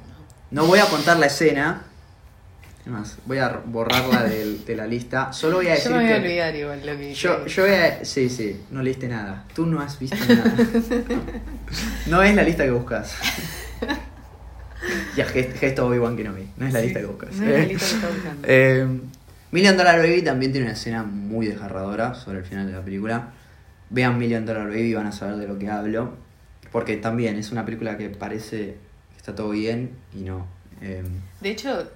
No voy a contar la escena. Más, voy a borrarla de, la lista. Solo voy a Yo decir me voy a olvidar igual lo que Yo, yo voy a... Sí, sí, no leíste nada. Tú no has visto nada. (laughs) No es la lista que buscas. Ya, gest- gesto Obi-Wan Kenobi. No es la Sí, lista que buscas. No es la lista que está buscando. (laughs) Eh, Million Dollar Baby también tiene una escena muy desgarradora sobre el final de la película. Vean Million Dollar Baby y van a saber de lo que hablo. Porque también es una película que parece que está todo bien y no. Eh, De hecho,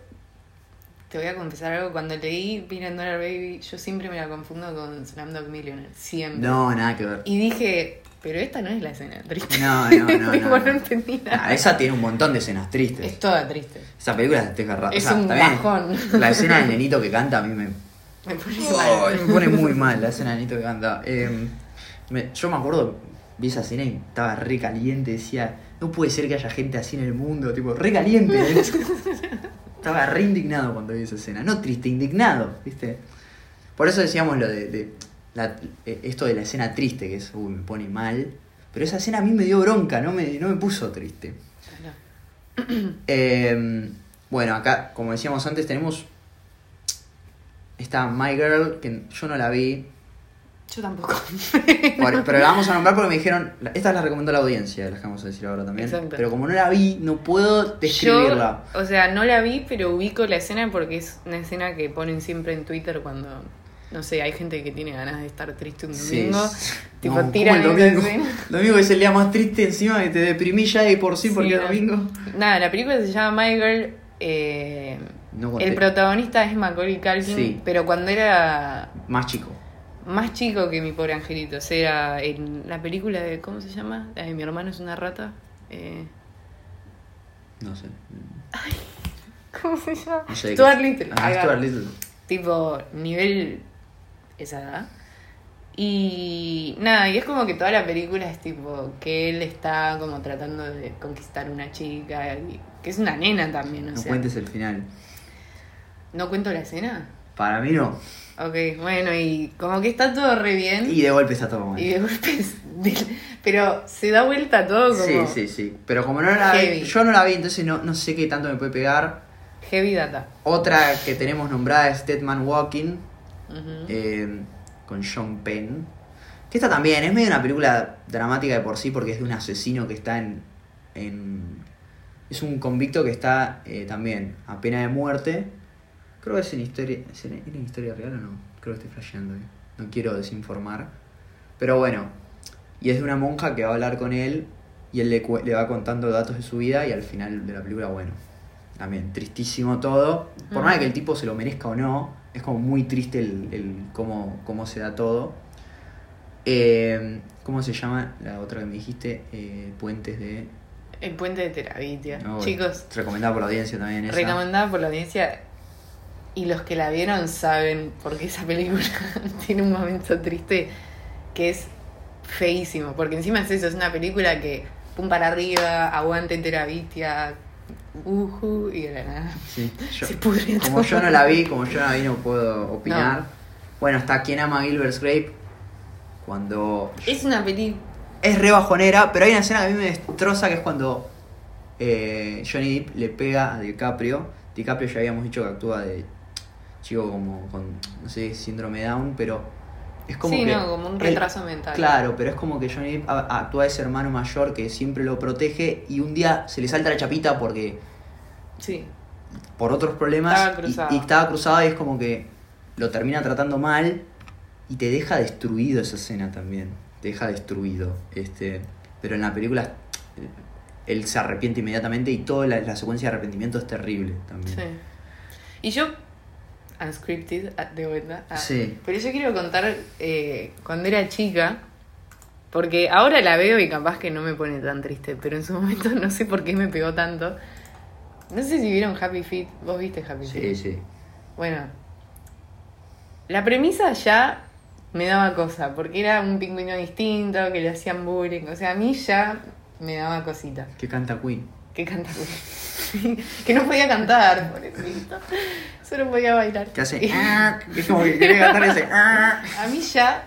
te voy a confesar algo. Cuando leí Million Dollar Baby, yo siempre me la confundo con Slumdog Millionaire. Siempre. no, nada que ver. Y dije, pero esta no es la escena triste. No, (laughs) no, no. No, no entendí nada. Ah, esa tiene un montón de escenas tristes. Es toda triste. Esa película es desgarrada. Es o sea, un bajón. La escena del nenito que canta a mí me, (laughs) Me pone mal. me pone muy mal la escena del nenito que canta. Eh, me- yo me acuerdo, vi esa escena y estaba re caliente. Decía, no puede ser que haya gente así en el mundo. Tipo, re caliente. (laughs) estaba re indignado cuando vi esa escena. No triste, indignado, ¿viste? Por eso decíamos lo de, de la- eh, esto de la escena triste, que es, uy, me pone mal. Pero esa escena a mí me dio bronca, no me, no me puso triste. Eh, (clears throat) bueno, acá, como decíamos antes, tenemos esta My Girl, que yo no la vi, Yo tampoco. (laughs) pero la vamos a nombrar porque me dijeron, esta la recomendó la audiencia, las que vamos a decir ahora también. Exacto. Pero como no la vi, no puedo describirla. Yo, o sea, no la vi, pero ubico la escena porque es una escena que ponen siempre en Twitter cuando, no sé, hay gente que tiene ganas de estar triste un domingo. (laughs) tipo, no, ¿cómo tiran el esa domingo? escena. (laughs) Domingo es el día más triste encima que te deprimí ya de por sí, porque Sí, no. domingo. Nada, la película se llama My Girl. eh, No el protagonista es Macaulay Culkin, Sí. pero cuando era Más chico. Más chico que mi pobre angelito, o sea, en la película de, ¿cómo se llama? La de mi hermano es una rata. Eh, No sé. ¿Cómo se llama? No sé de Stuart Little. Ah. Stuart Little. tipo nivel esa edad. Y nada, y es como que toda la película es tipo que él está como tratando de conquistar una chica, y, que es una nena también, o No sea. cuentes el final. ¿No cuento la escena? Para mí no. Ok, bueno, y como que está todo re bien. Y de golpe está todo mal. Y de golpe es Pero se da vuelta todo como Sí, sí, sí. Pero como no la vi, yo no la vi, entonces no, no sé qué tanto me puede pegar. heavy data. Otra que tenemos nombrada es Dead Man Walking, eh, con Sean Penn. Que esta también es medio una película dramática de por sí, porque es de un asesino que está en. en- es un convicto que está eh, también a pena de muerte. Creo que es en historia. ¿Es en, ¿era en historia real o no? Creo que estoy flasheando. eh. No quiero desinformar. Pero bueno. Y es de una monja que va a hablar con él Y él le, le va contando datos de su vida y al final de la película, bueno, también tristísimo todo. Por más que el tipo se lo merezca o no, es como muy triste el, el cómo, cómo se da todo. Eh, ¿Cómo se llama la otra que me dijiste? Eh, Puentes de... El puente de Terabitia. no, Chicos, Recomendada por la audiencia también esa. recomendada por la audiencia. Y los que la vieron saben por qué esa película (laughs) tiene un momento triste que es feísimo. Porque encima es eso, es una película que pum para arriba, aguante Terabitia, uhu, y de la nada. Sí, (laughs) yo- Se pudre como todo. yo no la vi, como yo no la vi no puedo opinar. Bueno, está quien ama a Gilbert's Grape cuando Es una película. es re bajonera, pero hay una escena que a mí me destroza que es cuando eh, Johnny Depp le pega a DiCaprio. DiCaprio ya habíamos dicho que actúa de chico como con, no sé, síndrome Down, pero es como Sí, que... no, como un él- retraso mental. Claro, pero es como que Johnny Depp a- actúa de ese hermano mayor que siempre lo protege y un día se le salta la chapita porque Sí. por otros problemas Estaba cruzado. Y, estaba cruzado y es como que lo termina tratando mal y te deja destruido esa escena también. Te deja destruido. Este, pero en la película eh, él se arrepiente inmediatamente y toda la, la secuencia de arrepentimiento es terrible también. Sí. Y yo, unscripted, ah, de vuelta. ah, Sí. Pero yo quiero contar eh, cuando era chica, porque ahora la veo y capaz que no me pone tan triste, pero en su (laughs) momento no sé por qué me pegó tanto. No sé si vieron Happy Feet. ¿Vos viste Happy Sí, Feet? sí. Bueno, la premisa ya me daba cosa, porque era un pingüino distinto, que le hacían bullying. O sea, a mí ya me daba cosita. Que canta Queen. Que canta (laughs) Que no podía cantar, pobrecito. Solo podía bailar. Que hace. (laughs) "Ah", es como que quiere cantar hace. "Ah". A mí ya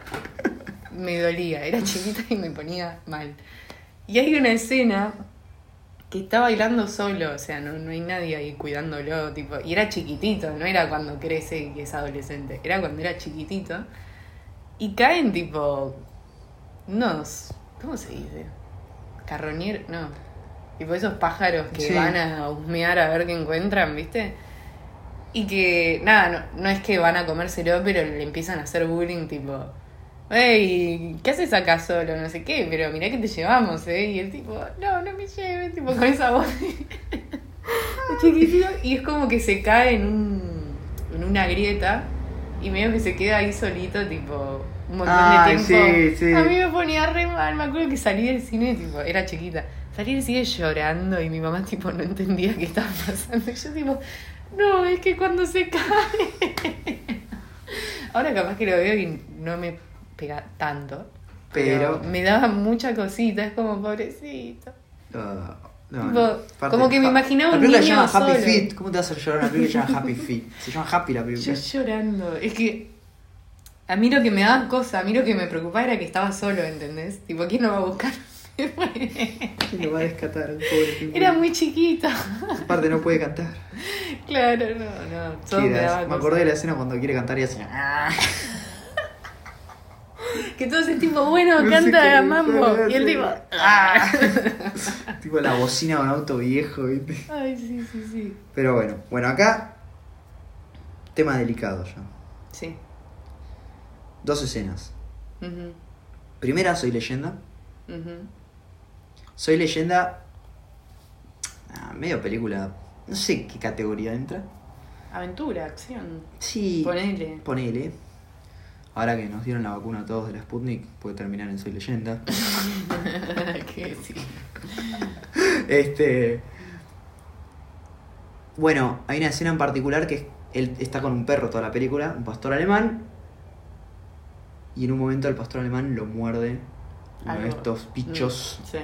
me dolía, era chiquita y me ponía mal. Y hay una escena que está bailando solo, o sea, no, no hay nadie ahí cuidándolo, tipo, y era chiquitito, no era cuando crece y es adolescente, era cuando era chiquitito. Y caen tipo unos, ¿cómo se dice? Carroñeros, no. Tipo esos pájaros que Sí. van a husmear a ver qué encuentran, ¿viste? Y que, nada, no, no es que van a comérselo, pero le empiezan a hacer bullying, tipo, hey, ¿qué haces acá solo? No sé qué, pero mirá que te llevamos, ¿eh? Y el tipo, no, no me lleves, tipo, con esa voz (laughs) chiquitito. Y es como que se cae en, un, en una grieta y medio que se queda ahí solito, tipo, un montón de tiempo. sí, sí. A mí me ponía re mal, me acuerdo que salí del cine, tipo, era chiquita. Del cine llorando y mi mamá, tipo, no entendía qué estaba pasando. Y yo, tipo, no, es que cuando se cae. Ahora capaz que lo veo y no me pega tanto. Pero- me daba mucha cosita, es como pobrecito. No, Tipo, no. Como que me imaginaba un niño Happy. Feet. ¿Cómo te vas a hacer llorar una película que se llama Happy Feet? Se llama Happy la Yo película. llorando. Es que a mí lo que me daba cosa, a mí lo que me preocupaba era que estaba solo, ¿entendés? Tipo, ¿quién lo va a buscar? ¿Quién (laughs) lo va a rescatar? El pobre tipo? Era muy chiquito. Aparte no puede cantar. Claro, no, no. Todo me daba acordé de la escena cuando quiere cantar y hace. "Ah". (laughs) Que todo ese tipo, bueno, No canta qué, mambo. Y el tipo, "Ah". (laughs) tipo la bocina de un auto viejo, ¿viste? ay, sí, sí, sí. Pero bueno, bueno, acá. Tema delicado ya. Sí. Dos escenas. Primera, soy leyenda. ujú. Soy leyenda. ah, medio película. No sé qué categoría entra. Aventura, acción. Sí. Ponele. Ponele. Ahora que nos dieron la vacuna a todos de la Sputnik, puede terminar en Soy Leyenda. (laughs) que sí. (laughs) Este. Bueno, hay una escena en particular que él está con un perro toda la película, un pastor alemán. Y en un momento el pastor alemán lo muerde uno de estos bichos. Sí.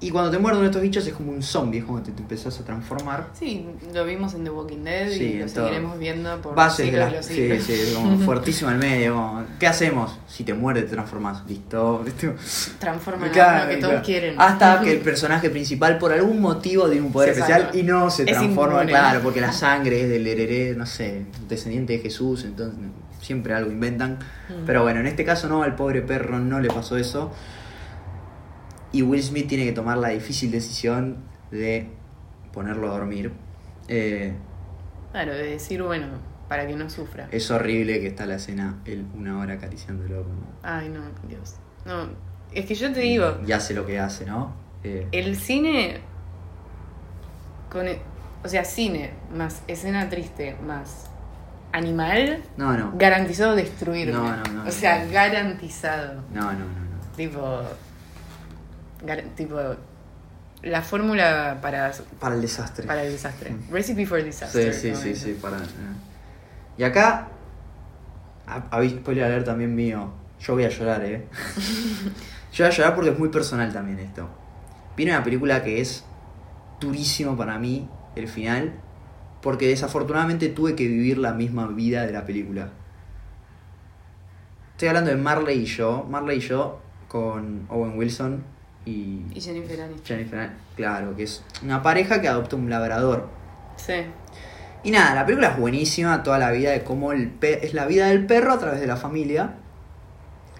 Y cuando te muerde uno de estos bichos es como un zombie, es como que te, te empezás a transformar. Sí, lo vimos en The Walking Dead Sí, y lo todo. seguiremos viendo por Bases de siglos la. los Sí, siglos. sí, como fuertísimo al medio. como, ¿Qué hacemos? Si te muerde, te transformas. Listo. ¿viste? Transforman a Claro, uno que todos claro. quieren. Hasta (laughs) que el personaje principal por algún motivo tiene un poder Se especial salva. y no se transforma, claro, porque la sangre es del hereré, no sé, descendiente de Jesús, entonces siempre algo inventan. Mm. Pero bueno, en este caso no, al pobre perro no le pasó eso. Y Will Smith tiene que tomar la difícil decisión de ponerlo a dormir. Eh, Claro, de decir, bueno, para que no sufra. es horrible que está la escena él una hora acariciándolo. como- Ay, no, Dios. No, Es que yo te digo, Y hace lo que hace, ¿no? Eh, el cine. Con, e- o sea, cine más escena triste más animal, no, no. garantizado destruirme. No, no, no, O sea, garantizado. No, no, no, no. Tipo. Tipo. La fórmula para, Para el desastre. para el desastre. Mm. Recipe for Sí, disaster. sí, sí, dicen. sí, para. eh. Y acá. ha- Habéis spoiler alert también mío. Yo voy a llorar, eh. (laughs) Yo voy a llorar porque es muy personal también esto. Viene una película que es durísimo para mí, el final. Porque desafortunadamente tuve que vivir la misma vida de la película. Estoy hablando de Marley y yo. Marley y yo con Owen Wilson y Y Jennifer Aniston. Jennifer. An- Claro, que es una pareja que adopta un labrador. Sí. Y nada, la película es buenísima, toda la vida de cómo el es la vida del perro a través de la familia.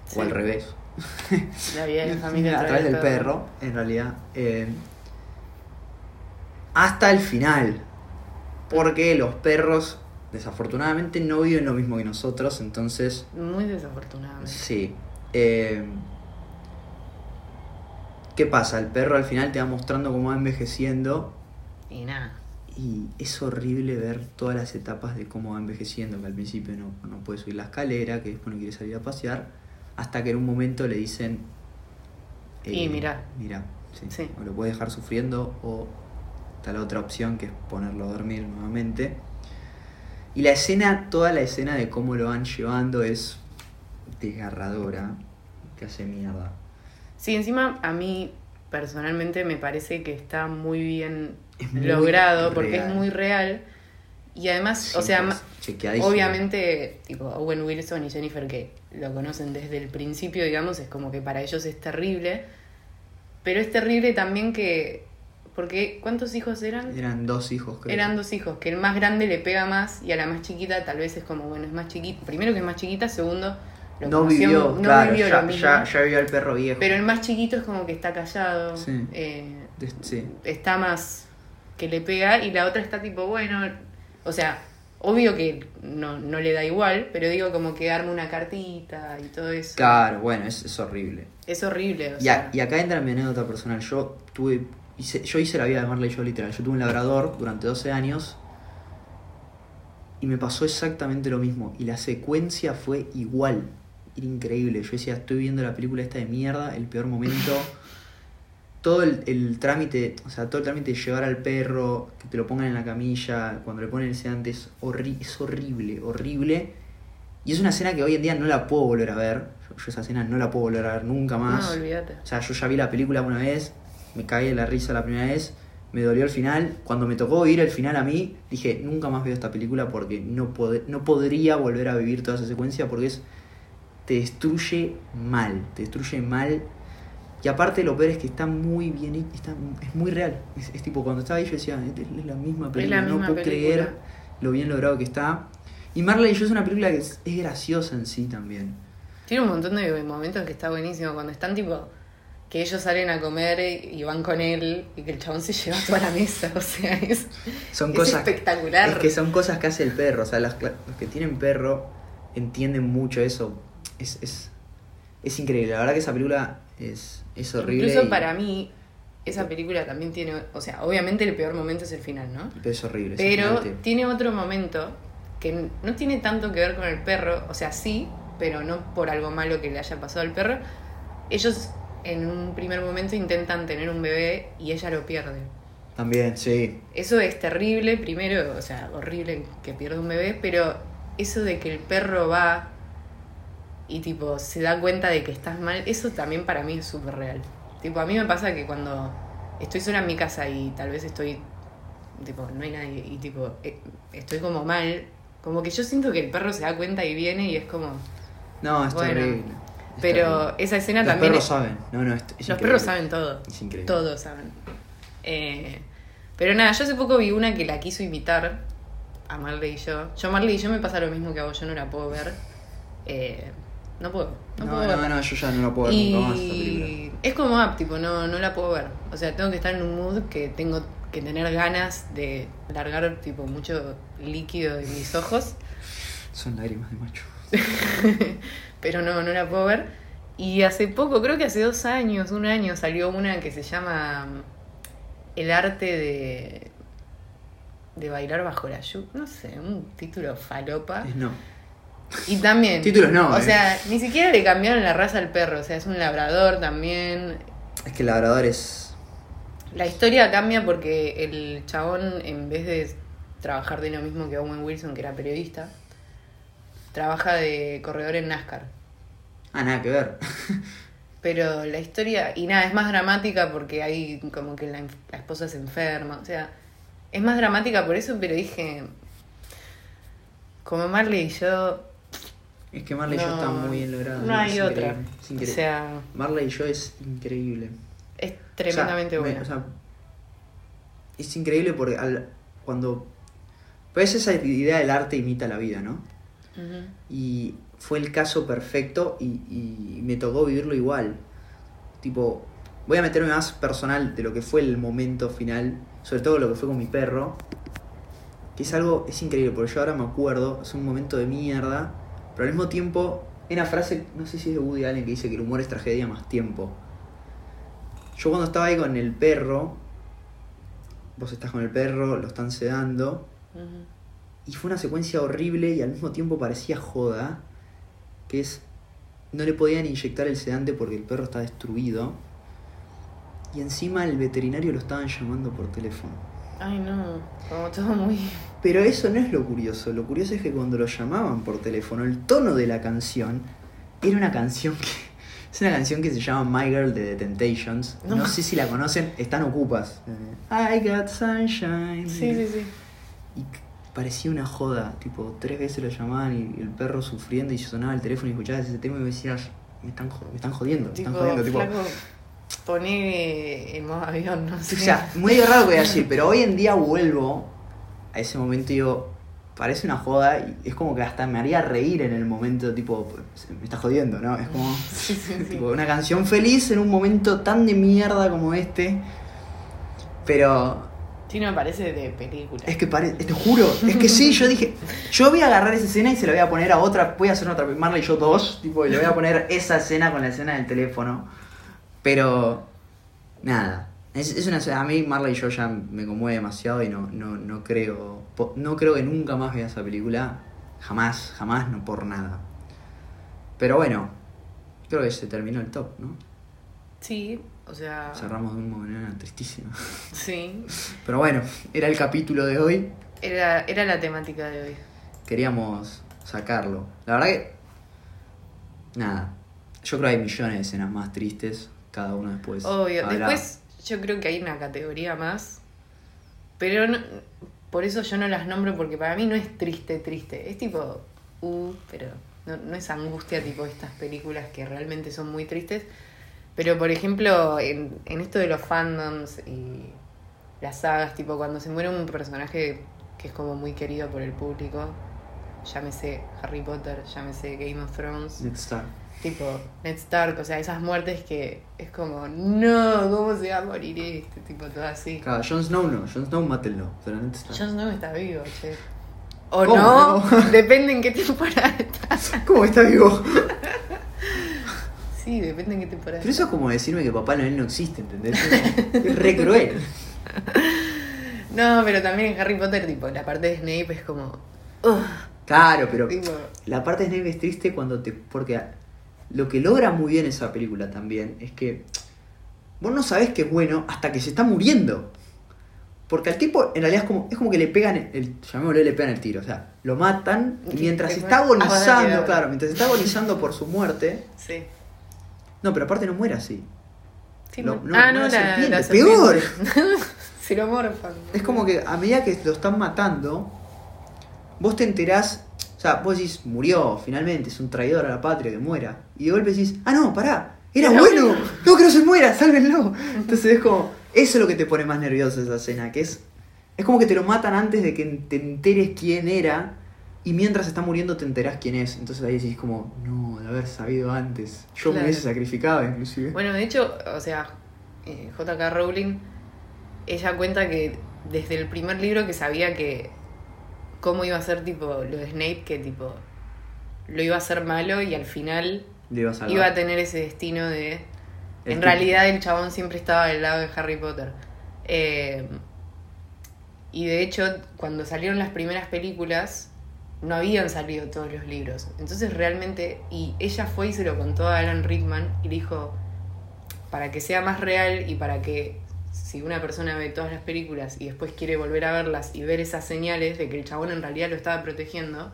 Sí. O al revés. (laughs) La vida de la (laughs) familia a través del perro, en realidad. Eh, hasta el final. Porque los perros, desafortunadamente, no viven lo mismo que nosotros, entonces Muy desafortunadamente. Sí. Eh, ¿Qué pasa? El perro al final te va mostrando cómo va envejeciendo Y nada. y es horrible ver todas las etapas de cómo va envejeciendo, que al principio no, no puede subir la escalera, que después no quiere salir a pasear, hasta que en un momento le dicen... eh, Y mirá. Mirá, sí. Sí. O lo puedes dejar sufriendo o está la otra opción que es ponerlo a dormir nuevamente. Y la escena, toda la escena de cómo lo van llevando es desgarradora, que hace mierda. Sí, encima a mí personalmente me parece que está muy bien muy logrado porque es muy real. Y además, o sea, obviamente, tipo Owen Wilson y Jennifer que lo conocen desde el principio, digamos, es como que para ellos es terrible. Pero es terrible también que. Porque, ¿cuántos hijos eran? Eran dos hijos, creo. Eran dos hijos, que el más grande le pega más y a la más chiquita tal vez es como, bueno, es más chiquita. Primero que es más chiquita, segundo, No vivió, no claro, vivió ya, lo mismo. ya, ya vivió el perro viejo. Pero el más chiquito es como que está callado, Sí. eh, sí. está más que le pega y la otra está tipo, bueno, o sea, obvio que no, no le da igual, pero digo como que arma una cartita y todo eso. Claro, bueno, es, es horrible. Es horrible, o Y, sea, a- y acá entra mi anécdota personal. Yo tuve. Hice, yo hice la vida de Marley yo literal. Yo tuve un labrador durante 12 años. Y me pasó exactamente lo mismo. Y la secuencia fue igual. Increíble. Yo decía, estoy viendo la película esta de mierda, el peor momento. Todo el, el trámite, o sea, todo el trámite de llevar al perro, que te lo pongan en la camilla, cuando le ponen el sedante, es, horri- es horrible, horrible. Y es una escena que hoy en día no la puedo volver a ver. Yo, yo esa escena no la puedo volver a ver nunca más. no, olvídate. O sea, yo ya vi la película una vez, me caí de la risa la primera vez, me dolió el final. Cuando me tocó ir el final a mí, dije, nunca más veo esta película porque no, pod- no podría volver a vivir toda esa secuencia porque es te destruye mal, te destruye mal. Y aparte lo peor es que está muy bien, está, es muy real. Es, es tipo, cuando estaba ahí yo decía, es, la misma película, no misma puedo película. creer lo bien logrado que está. Y Marley y yo es una película que es, es graciosa en sí también. Tiene un montón de momentos que está buenísimo cuando están tipo que ellos salen a comer y van con él y que el chabón se lleva toda la mesa, (laughs) o sea, es, Son es cosas espectacular. Es que son cosas que hace el perro. O sea, las los que tienen perro entienden mucho eso. Es, es, es increíble. La verdad que esa película es, es horrible. Incluso y- para mí, esa película también tiene, o sea, obviamente el peor momento es el final, ¿no? pero es horrible. Pero tiene otro momento que no tiene tanto que ver con el perro, o sea, sí, pero no por algo malo que le haya pasado al perro. Ellos en un primer momento intentan tener un bebé y ella lo pierde. También, sí. Eso es terrible, primero, o sea, horrible que pierda un bebé, pero eso de que el perro va y tipo se da cuenta de que estás mal, eso también para mí es súper real. Tipo, a mí me pasa que cuando estoy sola en mi casa y tal vez estoy, tipo, no hay nadie y tipo, eh, estoy como mal, como que yo siento que el perro se da cuenta y viene y es como... No, es Bueno, terrible. Es Pero terrible. esa escena Los también... perros es- saben. No, no, es, es los increíble. perros saben todo. Es increíble. Todos saben. Eh, pero nada, yo hace poco vi una que la quiso imitar a Marley y yo. Yo, Marley y yo me pasa lo mismo que a vos, yo no la puedo ver. Eh, no puedo. No, No, puedo no, verla. no, yo ya no la puedo ver nunca más esa película. Y es como up, tipo, no, no la puedo ver. O sea, tengo que estar en un mood que tengo que tener ganas de largar tipo mucho líquido de mis ojos. Son lágrimas de macho. (laughs) pero no, no la puedo ver. Y hace poco, creo que hace dos años, un año, salió una que se llama mm, El arte de, de bailar bajo la lluvia. No sé, un título falopa. Es no. Y también. Títulos no, O eh. sea, ni siquiera le cambiaron la raza al perro. O sea, es un labrador también. Es que el labrador es. La historia cambia porque el chabón, en vez de trabajar de lo mismo que Owen Wilson, que era periodista, trabaja de corredor en NASCAR. Ah, nada que ver. (laughs) Pero la historia, y nada, es más dramática porque hay como que la, la esposa se enferma. O sea, es más dramática por eso, pero dije, como Marley y yo, Es que Marley y yo No, está muy bien logrado. no hay otra. o sea, Marley y yo es increíble. es tremendamente O sea, me- buena. o sea, es increíble porque al, cuando. Pues esa idea del arte imita la vida, ¿no? Y fue el caso perfecto y, y me tocó vivirlo igual. Tipo, voy a meterme más personal de lo que fue el momento final, sobre todo lo que fue con mi perro. Que es algo, es increíble, porque yo ahora me acuerdo, es un momento de mierda, pero al mismo tiempo, hay una frase, no sé si es de Woody Allen, que dice que el humor es tragedia más tiempo. Yo cuando estaba ahí con el perro, vos estás con el perro, lo están sedando, y fue una secuencia horrible y al mismo tiempo parecía joda, que es, no le podían inyectar el sedante porque el perro está destruido, y encima el veterinario lo estaban llamando por teléfono. Ay, no, como todo muy... Pero eso no es lo curioso, lo curioso es que cuando lo llamaban por teléfono, el tono de la canción era una canción que... (laughs) Es una canción que se llama My Girl de The Temptations. No, No. sé si la conocen, están ocupas. Eh, I got sunshine. Sí, sí, sí. Y parecía una joda, tipo, tres veces lo llamaban y el perro sufriendo y sonaba el teléfono y escuchabas ese tema y me decías, me están, me están jodiendo, me Tipo, están jodiendo, tipo. flaco, poné en modo avión, no O sé. sea, muy raro que voy a decir, pero hoy en día vuelvo a ese momento digo, parece una joda y es como que hasta me haría reír en el momento, tipo, me está jodiendo, ¿no? Es como (laughs) Sí, sí, sí. tipo, una canción feliz en un momento tan de mierda como este. Pero Sí, no me parece de película. Es que parece, te juro, es que sí, yo dije, yo voy a agarrar esa escena y se la voy a poner a otra, voy a hacer otra, Marley y yo dos, tipo, y le voy a poner esa escena con la escena del teléfono. Pero, nada, es, es una a mí Marley y yo ya me conmueve demasiado y no, no, no creo, no creo que nunca más vea esa película, jamás, jamás, no por nada. Pero bueno, creo que se terminó el top, ¿no? Sí, o sea, Cerramos de una manera tristísima. sí. (laughs) Pero bueno, era el capítulo de hoy. Era, era la temática de hoy. queríamos sacarlo. La verdad que. Nada. Yo creo que hay millones de escenas más tristes. Cada uno después. Obvio. habrá- Después yo creo que hay una categoría más. Pero no- por eso yo no las nombro porque para mí no es triste, triste. Es tipo, uh, pero no, no es angustia tipo estas películas que realmente son muy tristes. Pero por ejemplo, en, en esto de los fandoms y las sagas, tipo cuando se muere un personaje que es como muy querido por el público, llámese Harry Potter, llámese Game of Thrones, Ned Stark. Tipo Ned Stark, o sea, esas muertes que es como, no, ¿cómo se va a morir este? Tipo, todo así. Claro, Jon Snow no. Jon Snow mátenlo. Pero Ned Stark. Jon Snow está vivo, che. O no, ¿Cómo? (laughs) depende en qué temporada estás. ¿Cómo está vivo? (laughs) Sí, depende en qué temporada Pero eso es como decirme que Papá Noel no existe, ¿entendés? Es re cruel. (laughs) No, pero también en Harry Potter, tipo, la parte de Snape es como. "Ugh", Claro, pero. tipo, La parte de Snape es triste cuando te. Porque lo que logra muy bien esa película también es que. Vos no sabés que es bueno hasta que se está muriendo. Porque al tipo, en realidad, es como, es como que le pegan el, llamémosle, le pegan el tiro. O sea, lo matan y mientras después- está ah, agonizando, claro, mientras está agonizando por su muerte. sí. No, pero aparte no muere así. Sí, Lo- no- ah, no, la la, serpiente, la peor. serpiente. (laughs) Se lo morfan. Es como que a medida que lo están matando, vos te enterás, o sea, vos decís, murió finalmente, es un traidor a la patria que muera. Y de golpe decís, ah, no, pará, era Era bueno, bueno. no que no se muera, sálvenlo. Entonces es como, eso es lo que te pone más nervioso esa escena, que es, es como que te lo matan antes de que te enteres quién era. Y mientras está muriendo te enterás quién es. Entonces ahí decís como, no, de haber sabido antes. Yo me hubiese sacrificado inclusive. Bueno, de hecho, o sea, eh, J.K. Rowling, ella cuenta que desde el primer libro que sabía que cómo iba a ser tipo lo de Snape, que tipo lo iba a hacer malo y al final iba a salvar. iba a tener ese destino de... En realidad el chabón siempre estaba del lado de Harry Potter. Eh, y de hecho, cuando salieron las primeras películas, no habían salido todos los libros. Entonces realmente, y ella fue y se lo contó a Alan Rickman y le dijo, para que sea más real y para que si una persona ve todas las películas y después quiere volver a verlas y ver esas señales de que el chabón en realidad lo estaba protegiendo,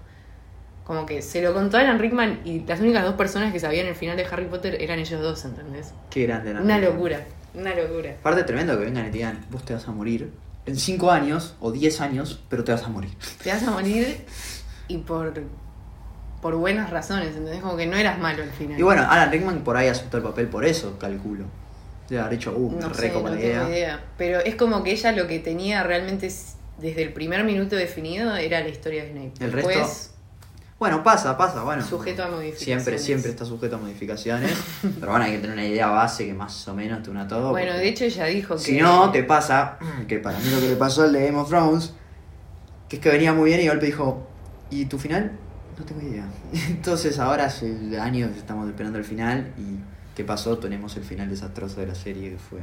como que se lo contó a Alan Rickman y las únicas dos personas que sabían el final de Harry Potter eran ellos dos, ¿entendés? Qué grande. la Una locura, una locura. Aparte tremendo que vengan y te digan, vos te vas a morir en 5 años o 10 años, pero te vas a morir. (laughs) Te vas a morir y por, por buenas razones, ¿entendés? Como que no eras malo al final. Y bueno, Alan Rickman por ahí aceptó el papel por eso, calculo. Debe haber dicho, uh, no re sé, no idea. idea. Pero es como que ella lo que tenía realmente es- desde el primer minuto definido era la historia de Snape. El Después, resto, Bueno, pasa, pasa, bueno. Sujeto a modificaciones. Siempre, siempre está sujeto a modificaciones. (laughs) pero bueno, hay que tener una idea base que más o menos te una todo. Bueno, de hecho ella dijo que... Si no, te pasa, (clears throat) que para mí lo que le pasó al de Game of Thrones, que es que venía muy bien y de golpe dijo, ¿y tu final? No tengo idea. (laughs) Entonces ahora hace años estamos esperando el final y ¿qué pasó? Tenemos el final desastroso de la serie que fue.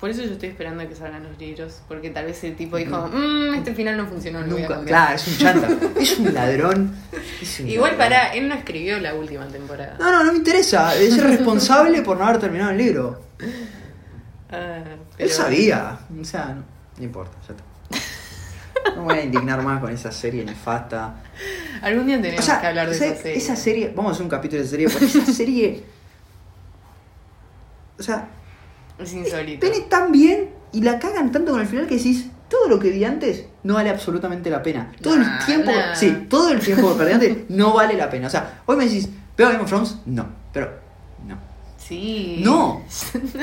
Por eso yo estoy esperando a que salgan los libros. Porque tal vez el tipo dijo, mmm, este final no funcionó, lo voy a Nunca, cambiar". claro, es un chanta, (laughs) es un ladrón. es un Igual ladrón. para, él no escribió la última temporada. No, no, no me interesa. Es responsable por no haber terminado el libro. Ah, Él sabía. O sea, no, no importa, ya está. No me voy a indignar más con esa serie nefasta. Algún día tenemos O sea, que hablar de ¿sabes? esa serie. Vamos a hacer un capítulo de serie, porque esa serie. O sea, Es insólito. viene tan bien y la cagan tanto con el final que decís. Todo lo que vi antes no vale absolutamente la pena. Todo Nah, el tiempo, nah. sí, todo el tiempo que perdí antes no vale la pena. O sea, hoy me decís, ¿veo Game of Thrones? No, pero no. Sí. No,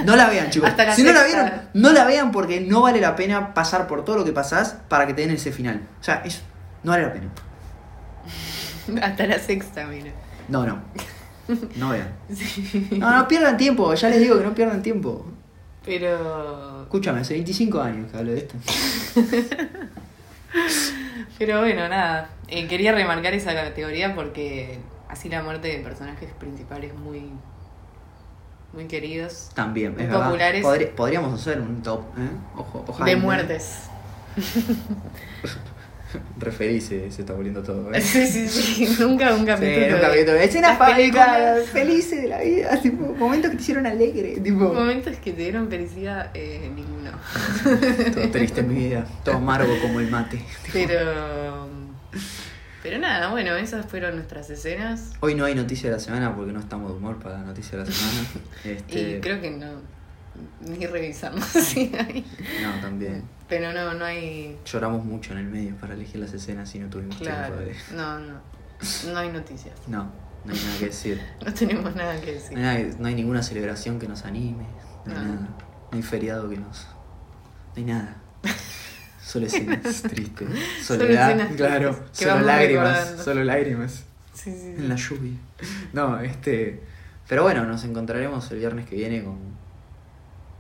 no la vean, chicos. Hasta la si no la vieron, no la vean porque no vale la pena pasar por todo lo que pasás para que te den ese final. O sea, eso no vale la pena. (laughs) Hasta la sexta, mira. No, no. No vean. (laughs) Sí. No, no pierdan tiempo, ya les digo que no pierdan tiempo. Pero. Escúchame, hace 25 años que hablo de esto. (laughs) Pero bueno, nada. Eh, quería remarcar esa categoría porque así la muerte de personajes principales muy. muy queridos. También, Muy es verdad. populares. Podri- podríamos hacer un top, ¿eh? Ojo, ojalá. de muertes. (laughs) (laughs) Referí se, se está volviendo todo, ¿eh? Sí, sí, sí. (laughs) Nunca un capítulo. un de- escenas felices de la vida, tipo, momentos que te hicieron alegre, tipo. Momentos que te dieron felicidad, eh, ninguno. (laughs) Todo triste en mi vida, todo amargo como el mate. Pero. Pero nada, bueno, esas fueron nuestras escenas. Hoy no hay noticia de la semana porque no estamos de humor para la noticia de la semana. Este, Y creo que no. Ni revisamos (laughs) hay. No, también. Pero no, no hay. Lloramos mucho en el medio para elegir las escenas y no tuvimos Claro. tiempo de. No, no. No hay noticias. No, no hay nada que decir. (laughs) No tenemos nada que No decir. hay, nada- no hay ninguna celebración que nos anime. No hay No. nada. No hay feriado que nos. No hay nada. Solo escenas (laughs) tristes. Solo Soledad, escenas claro. tristes Solo lágrimas. recordando. Solo lágrimas. Sí, sí, sí. En la lluvia. No, este. Pero bueno, nos encontraremos el viernes que viene con.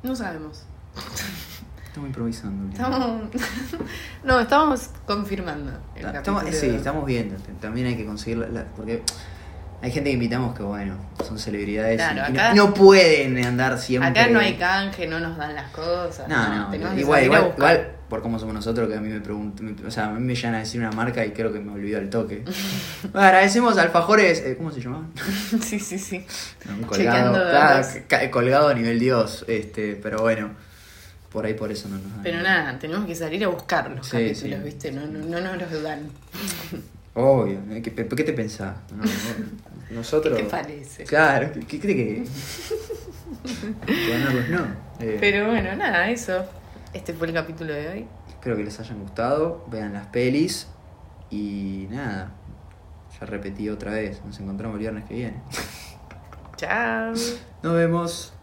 No sabemos. Estamos improvisando. Lili. Estamos. (laughs) no, estamos confirmando. El capítulo Estamos, sí, estamos viendo. También hay que conseguir. la- la- porque hay gente que invitamos que, bueno, son celebridades y- Claro, y, no- acá- no, pueden andar siempre. Acá no hay canje, no nos dan las cosas. No, no, que igual, igual, igual, por cómo somos nosotros, que a mí me preguntan, o sea, a mí me llegan a decir una marca y creo que me olvido el toque. (laughs) Bueno, agradecemos a Alfajores, eh, ¿cómo se llamaban? (laughs) sí, sí, sí. Colgado, Chequeando claro, datos. ca- colgado a nivel Dios, este, pero bueno, por ahí por eso no nos dan. Pero nada, tenemos que salir a buscar los Sí, capítulos, sí. ¿viste? No, no, no nos los dan. (laughs) Obvio. ¿qué, ¿qué te pensás? No, no, (laughs) nosotros... ¿Qué te parece? Claro, ¿qué, qué cree que...? (laughs) que ganarlos no. Eh, Pero bueno, nada, eso. Este fue el capítulo de hoy. Espero que les hayan gustado, vean las pelis y nada, ya repetí otra vez, nos encontramos el viernes que viene. Chao. Nos vemos.